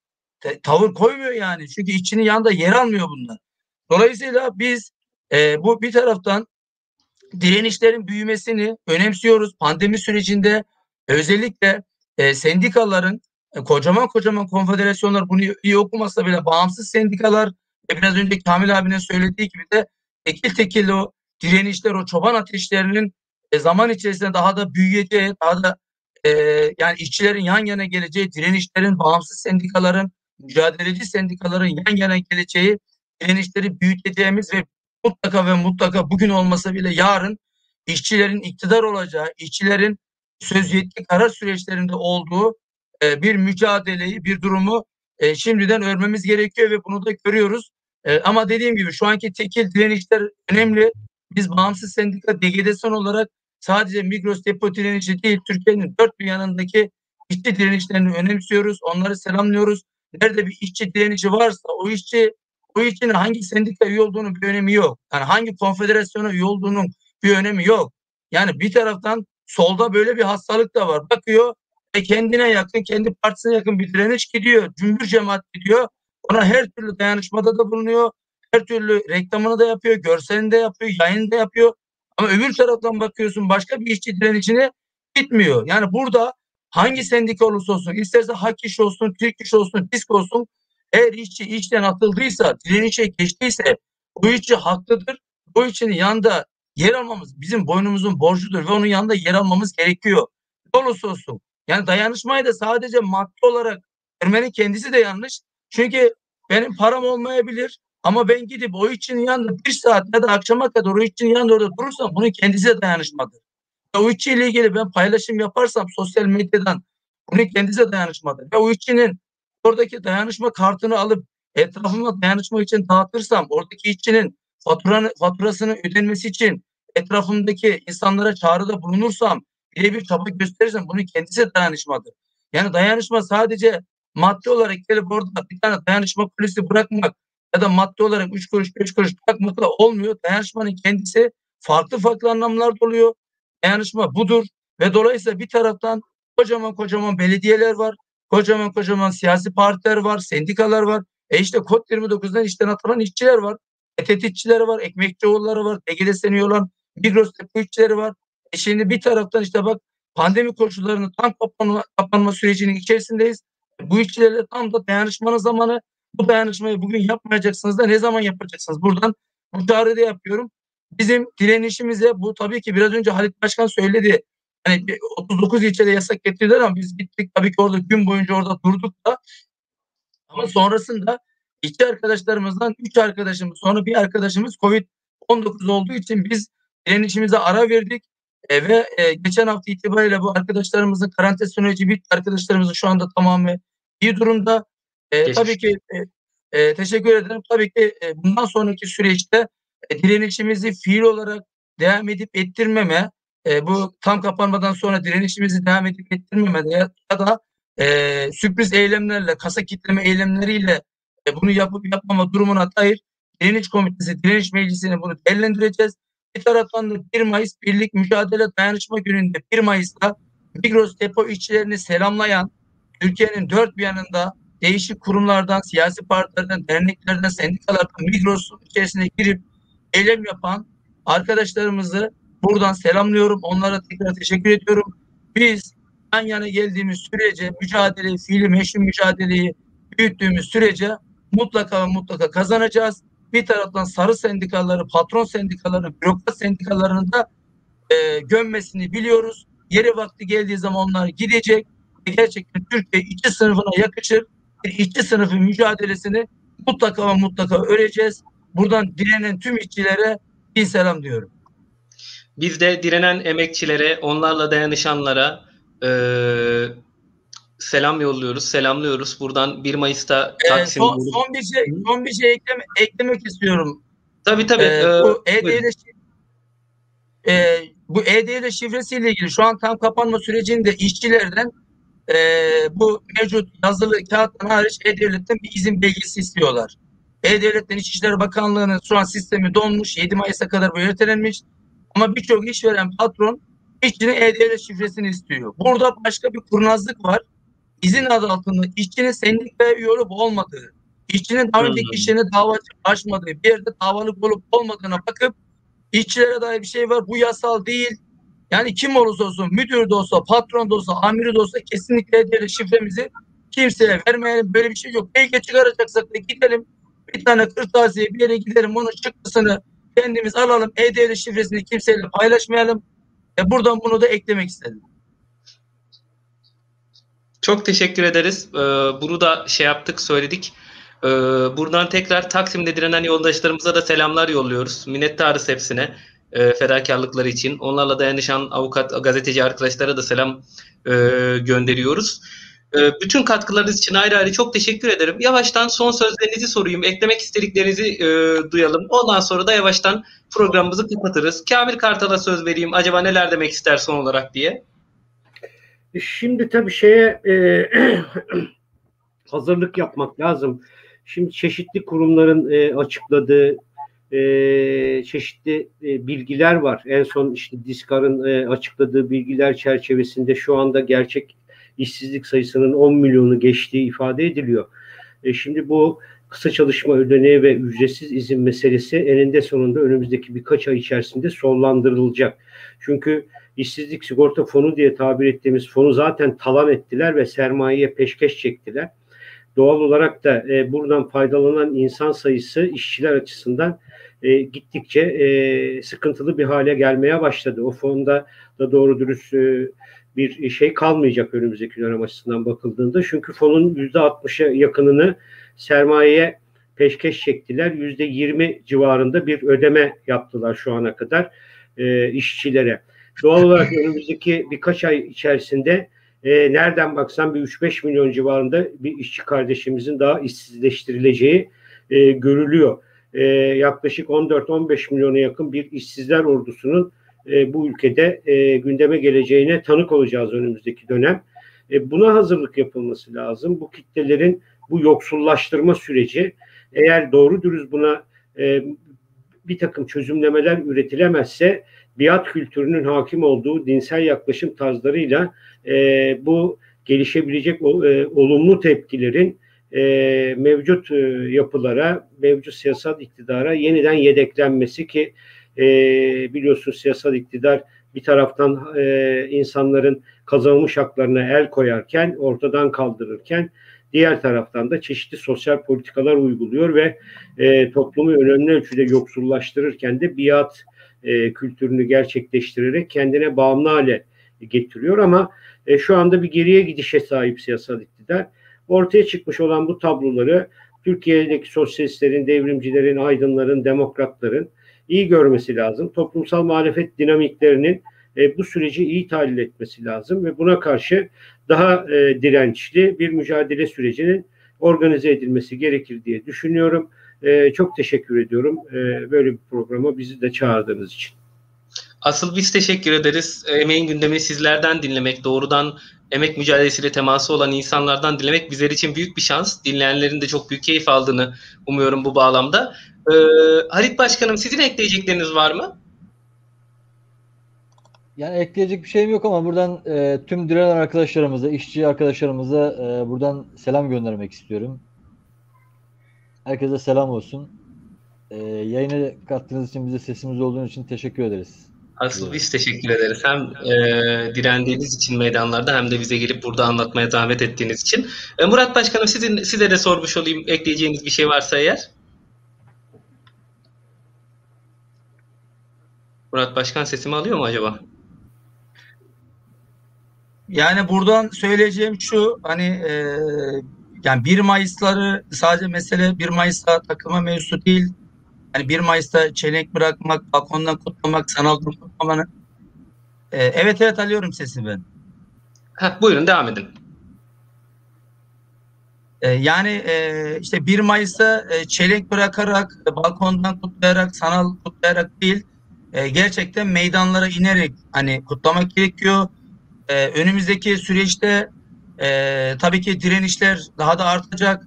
Speaker 4: tavır koymuyor yani. Çünkü içinin yanında yer almıyor bunlar. Dolayısıyla biz e, bu bir taraftan direnişlerin büyümesini önemsiyoruz. Pandemi sürecinde özellikle e, sendikaların e, kocaman kocaman konfederasyonlar bunu iyi okumasa bile bağımsız sendikalar ve biraz önce Kamil abinin söylediği gibi de tekil tekil o direnişler, o çoban ateşlerinin e, zaman içerisinde daha da büyüyeceği, daha da e, yani işçilerin yan yana geleceği, direnişlerin, bağımsız sendikaların, mücadeleci sendikaların yan yana geleceği, direnişleri büyüteceğimiz ve mutlaka ve mutlaka bugün olmasa bile yarın işçilerin iktidar olacağı, işçilerin söz yetki karar süreçlerinde olduğu e, bir mücadeleyi, bir durumu e, şimdiden örmemiz gerekiyor ve bunu da görüyoruz. E, ama dediğim gibi şu anki tekil direnişler önemli. Biz bağımsız sendika DGDSON olarak sadece Migros depo direnişi değil, Türkiye'nin dört bir yanındaki işçi direnişlerini önemsiyoruz. Onları selamlıyoruz. Nerede bir işçi direnişi varsa o işçi o işçinin hangi sendika üye olduğunun bir önemi yok. Yani hangi konfederasyona üye olduğunun bir önemi yok. Yani bir taraftan solda böyle bir hastalık da var. Bakıyor ve kendine yakın, kendi partisine yakın bir direniş gidiyor. Cümbür cemaat gidiyor. Ona her türlü dayanışmada da bulunuyor. Her türlü reklamını da yapıyor, görselini de yapıyor, yayını da yapıyor. Ama öbür taraftan bakıyorsun başka bir işçi direnişine gitmiyor. Yani burada hangi sendika olursa olsun, isterse Hak İş olsun, Türk İş olsun, TİSK olsun, eğer işçi işten atıldıysa, direnişe geçtiyse bu işçi haklıdır. Bu işçinin yanında yer almamız bizim boynumuzun borcudur ve onun yanında yer almamız gerekiyor. Ne olursa olsun. Yani dayanışmayı da sadece maddi olarak görmenin kendisi de yanlış. Çünkü benim param olmayabilir ama ben gidip o işçinin yanında bir saat ya da akşama kadar o işçinin yanında orada durursam bunun kendisi de dayanışmadır. Ve o işçiyle ilgili ben paylaşım yaparsam sosyal medyadan bunun kendisi de dayanışmadır. Ve o işçinin oradaki dayanışma kartını alıp etrafıma dayanışma için dağıtırsam oradaki işçinin faturanı, faturasını ödenmesi için etrafımdaki insanlara çağrıda bulunursam birebir çaba gösterirsem bunun kendisi dayanışmadır. Yani dayanışma sadece maddi olarak gelip orada bir tane dayanışma polisi bırakmak ya da maddi olarak 3 kuruş 5 kuruş bırakmakla olmuyor. Dayanışmanın kendisi farklı farklı anlamlarda oluyor. Dayanışma budur ve dolayısıyla bir taraftan kocaman kocaman belediyeler var. Kocaman kocaman siyasi partiler var, sendikalar var. E işte kod 29'dan işten atılan işçiler var. ETT işçileri var, Ekmekçioğulları var, TGD seni olan Migros depo işçileri var. E şimdi bir taraftan işte bak pandemi koşullarının tam kapanma, kapanma sürecinin içerisindeyiz. Bu işçilerle tam da dayanışmanın zamanı. Bu dayanışmayı bugün yapmayacaksınız da ne zaman yapacaksınız? Buradan bu çağrıda yapıyorum. Bizim direnişimize bu tabii ki biraz önce Halit Başkan söyledi. Hani 39 ilçede yasak getirdiler ama biz gittik tabii ki orada gün boyunca orada durduk da ama sonrasında iki arkadaşlarımızdan üç arkadaşımız sonra bir arkadaşımız Covid-19 olduğu için biz direnişimize ara verdik. E, ve e, geçen hafta itibariyle bu arkadaşlarımızın karantina süreci bitti. Arkadaşlarımızın şu anda tamamı iyi durumda. E, tabii ki e, e, teşekkür ederim. Tabii ki e, bundan sonraki süreçte e, direnişimizi fiil olarak devam edip ettirmeme, e, bu tam kapanmadan sonra direnişimizi devam edip ettirmeme ya, ya da e, sürpriz eylemlerle, kasa kitleme eylemleriyle e, bunu yapıp yapmama durumuna dair direniş komitesi, direniş meclisini bunu değerlendireceğiz. Bir taraftan da 1 Mayıs Birlik Mücadele Dayanışma Günü'nde 1 Mayıs'ta Migros depo işçilerini selamlayan Türkiye'nin dört bir yanında değişik kurumlardan, siyasi partilerden, derneklerden, sendikalardan Migros'un içerisine girip eylem yapan arkadaşlarımızı buradan selamlıyorum. Onlara tekrar teşekkür ediyorum. Biz yan yana geldiğimiz sürece mücadeleyi, fiili meşru mücadeleyi büyüttüğümüz sürece mutlaka mutlaka kazanacağız. Bir taraftan sarı sendikaları, patron sendikaları, bürokrat sendikalarının da e, gömmesini biliyoruz. Yeri vakti geldiği zaman onlar gidecek ve gerçekten Türkiye işçi sınıfına yakışır bir işçi sınıfı mücadelesini mutlaka ve mutlaka öreceğiz. Buradan direnen tüm işçilere bir selam diyorum.
Speaker 1: Biz de direnen emekçilere, onlarla dayanışanlara e, selam yolluyoruz, selamlıyoruz. Buradan 1 Mayıs'ta
Speaker 4: Taksim... Ee, son, son bir şey, son bir şey ekleme, eklemek istiyorum.
Speaker 1: Tabii tabii. Ee,
Speaker 4: bu EDL e, bu EDL şifresiyle ilgili şu an tam kapanma sürecinde işçilerden e, bu mevcut yazılı kağıttan hariç E-Devlet'ten bir izin belgesi istiyorlar. E-Devlet'ten İçişleri Bakanlığı'nın şu an sistemi donmuş. 7 Mayıs'a kadar bu ertelenmiş. Ama birçok işveren patron işçinin E-Devlet şifresini istiyor. Burada başka bir kurnazlık var izin adı altında işçinin sendikaya üye olup olmadığı, işçinin daha önceki işlerine dava açmadığı, bir yerde davalık olup olmadığına bakıp işçilere dair bir şey var. Bu yasal değil. Yani kim olursa olsun, müdür de olsa, patron da olsa, amiri de olsa kesinlikle diğer şifremizi kimseye vermeyelim. Böyle bir şey yok. Belge çıkaracaksak da gidelim. Bir tane kırtasiye bir yere gidelim. Onun çıktısını kendimiz alalım. E-Devlet şifresini kimseyle paylaşmayalım. E buradan bunu da eklemek istedim.
Speaker 1: Çok teşekkür ederiz. Ee, bunu da şey yaptık, söyledik. Ee, buradan tekrar Taksim'de direnen yoldaşlarımıza da selamlar yolluyoruz. Minnettarız hepsine e, fedakarlıkları için. Onlarla dayanışan avukat, gazeteci arkadaşlara da selam e, gönderiyoruz. E, bütün katkılarınız için ayrı ayrı çok teşekkür ederim. Yavaştan son sözlerinizi sorayım. Eklemek istediklerinizi e, duyalım. Ondan sonra da yavaştan programımızı kapatırız. Kamil Kartal'a söz vereyim. Acaba neler demek ister son olarak diye.
Speaker 2: Şimdi tabii şeye e, <clears throat> hazırlık yapmak lazım. Şimdi çeşitli kurumların e, açıkladığı e, çeşitli e, bilgiler var. En son işte Diskar'ın e, açıkladığı bilgiler çerçevesinde şu anda gerçek işsizlik sayısının 10 milyonu geçtiği ifade ediliyor. E, şimdi bu kısa çalışma ödeneği ve ücretsiz izin meselesi eninde sonunda önümüzdeki birkaç ay içerisinde sonlandırılacak. Çünkü işsizlik sigorta fonu diye tabir ettiğimiz fonu zaten talan ettiler ve sermayeye peşkeş çektiler. doğal olarak da e, buradan faydalanan insan sayısı işçiler açısından e, gittikçe e, sıkıntılı bir hale gelmeye başladı. O fonda da doğru dürüst e, bir şey kalmayacak önümüzdeki dönem açısından bakıldığında. Çünkü fonun %60'a yakınını sermayeye peşkeş çektiler. %20 civarında bir ödeme yaptılar şu ana kadar e, işçilere. Doğal olarak önümüzdeki birkaç ay içerisinde e, nereden baksan bir 3-5 milyon civarında bir işçi kardeşimizin daha işsizleştirileceği e, görülüyor. E, yaklaşık 14-15 milyona yakın bir işsizler ordusunun e, bu ülkede e, gündeme geleceğine tanık olacağız önümüzdeki dönem. E, buna hazırlık yapılması lazım. Bu kitlelerin bu yoksullaştırma süreci eğer doğru dürüst buna e, bir takım çözümlemeler üretilemezse biat kültürünün hakim olduğu dinsel yaklaşım tarzlarıyla e, bu gelişebilecek e, olumlu tepkilerin e, mevcut e, yapılara, mevcut siyasal iktidara yeniden yedeklenmesi ki e, biliyorsun siyasal iktidar bir taraftan e, insanların kazanılmış haklarına el koyarken, ortadan kaldırırken diğer taraftan da çeşitli sosyal politikalar uyguluyor ve e, toplumu önemli ölçüde yoksullaştırırken de biat e, kültürünü gerçekleştirerek kendine bağımlı hale getiriyor ama e, şu anda bir geriye gidişe sahip siyasal iktidar. Ortaya çıkmış olan bu tabloları Türkiye'deki sosyalistlerin, devrimcilerin, aydınların, demokratların iyi görmesi lazım. Toplumsal muhalefet dinamiklerinin e, bu süreci iyi tahlil etmesi lazım ve buna karşı daha e, dirençli bir mücadele sürecinin organize edilmesi gerekir diye düşünüyorum. E, çok teşekkür ediyorum e, böyle bir programa bizi de çağırdığınız için.
Speaker 1: Asıl biz teşekkür ederiz. Emeğin gündemini sizlerden dinlemek, doğrudan emek mücadelesiyle teması olan insanlardan dinlemek bizler için büyük bir şans. Dinleyenlerin de çok büyük keyif aldığını umuyorum bu bağlamda. Ee, Halit Başkanım sizin ekleyecekleriniz var mı?
Speaker 3: Yani ekleyecek bir şeyim yok ama buradan e, tüm direnen arkadaşlarımıza, işçi arkadaşlarımıza e, buradan selam göndermek istiyorum. Herkese selam olsun. E, yayına kattığınız için, bize sesimiz olduğunuz için teşekkür ederiz.
Speaker 1: Asıl biz teşekkür ederiz. Hem e, direndiğiniz için meydanlarda hem de bize gelip burada anlatmaya davet ettiğiniz için. E, Murat Başkanım sizin size de sormuş olayım ekleyeceğiniz bir şey varsa eğer. Murat Başkan sesimi alıyor mu acaba?
Speaker 4: Yani buradan söyleyeceğim şu hani e, yani 1 Mayıs'ları sadece mesele 1 Mayıs'ta takılma mevzusu değil. Yani 1 Mayıs'ta çelenk bırakmak, balkondan kutlamak, sanal kutlamanın e, evet evet alıyorum sesi ben.
Speaker 1: Heh, buyurun devam edin.
Speaker 4: E, yani e, işte 1 Mayıs'ta e, çelenk bırakarak, balkondan kutlayarak, sanal kutlayarak değil, e, gerçekten meydanlara inerek hani kutlamak gerekiyor e, önümüzdeki süreçte e, tabii ki direnişler daha da artacak.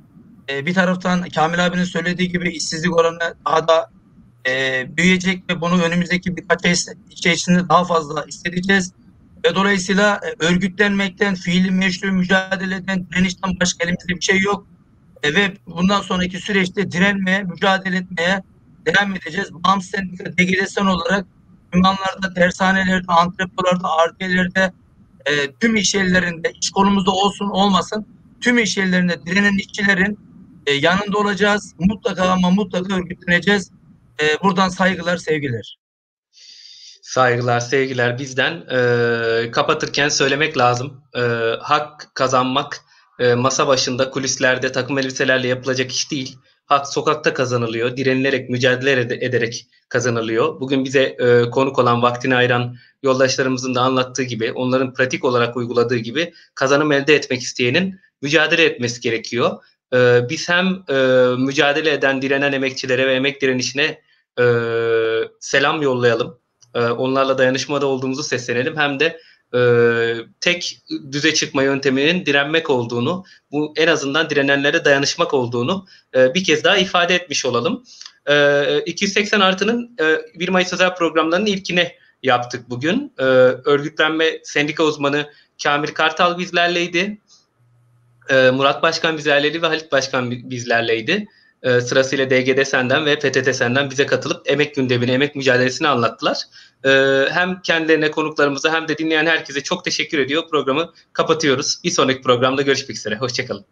Speaker 4: E, bir taraftan Kamil abinin söylediği gibi işsizlik oranı daha da e, büyüyecek ve bunu önümüzdeki birkaç ay içerisinde daha fazla hissedeceğiz. Ve dolayısıyla e, örgütlenmekten, fiili meşru mücadeleden, direnişten başka elimizde bir şey yok. E, ve bundan sonraki süreçte direnmeye, mücadele etmeye devam edeceğiz. Bağımsız sendika DGDSN olarak ünvanlarda, tersanelerde, antrepolarda, arkelerde, e, tüm iş yerlerinde iş konumuzda olsun olmasın tüm iş yerlerinde direnen işçilerin e, yanında olacağız. Mutlaka ama mutlaka örgütleneceğiz. E, buradan saygılar, sevgiler.
Speaker 1: Saygılar, sevgiler bizden. E, kapatırken söylemek lazım. E, hak kazanmak e, masa başında, kulislerde, takım elbiselerle yapılacak iş değil. Hak sokakta kazanılıyor. Direnilerek, mücadele ederek kazanılıyor. Bugün bize e, konuk olan, vaktini ayıran yoldaşlarımızın da anlattığı gibi, onların pratik olarak uyguladığı gibi kazanım elde etmek isteyenin mücadele etmesi gerekiyor. E, biz hem e, mücadele eden, direnen emekçilere ve emek direnişine e, selam yollayalım. E, onlarla dayanışmada olduğumuzu seslenelim. Hem de e, tek düze çıkma yönteminin direnmek olduğunu, bu en azından direnenlere dayanışmak olduğunu e, bir kez daha ifade etmiş olalım. E, 280 artının e, 1 Mayıs özel programlarının ilkine yaptık bugün. E, örgütlenme sendika uzmanı Kamil Kartal bizlerleydi. E, Murat Başkan bizlerleydi ve Halit Başkan bizlerleydi. E, sırasıyla DGD senden ve PTT senden bize katılıp emek gündemini, emek mücadelesini anlattılar. E, hem kendilerine, konuklarımıza hem de dinleyen herkese çok teşekkür ediyor. Programı kapatıyoruz. Bir sonraki programda görüşmek üzere. Hoşçakalın.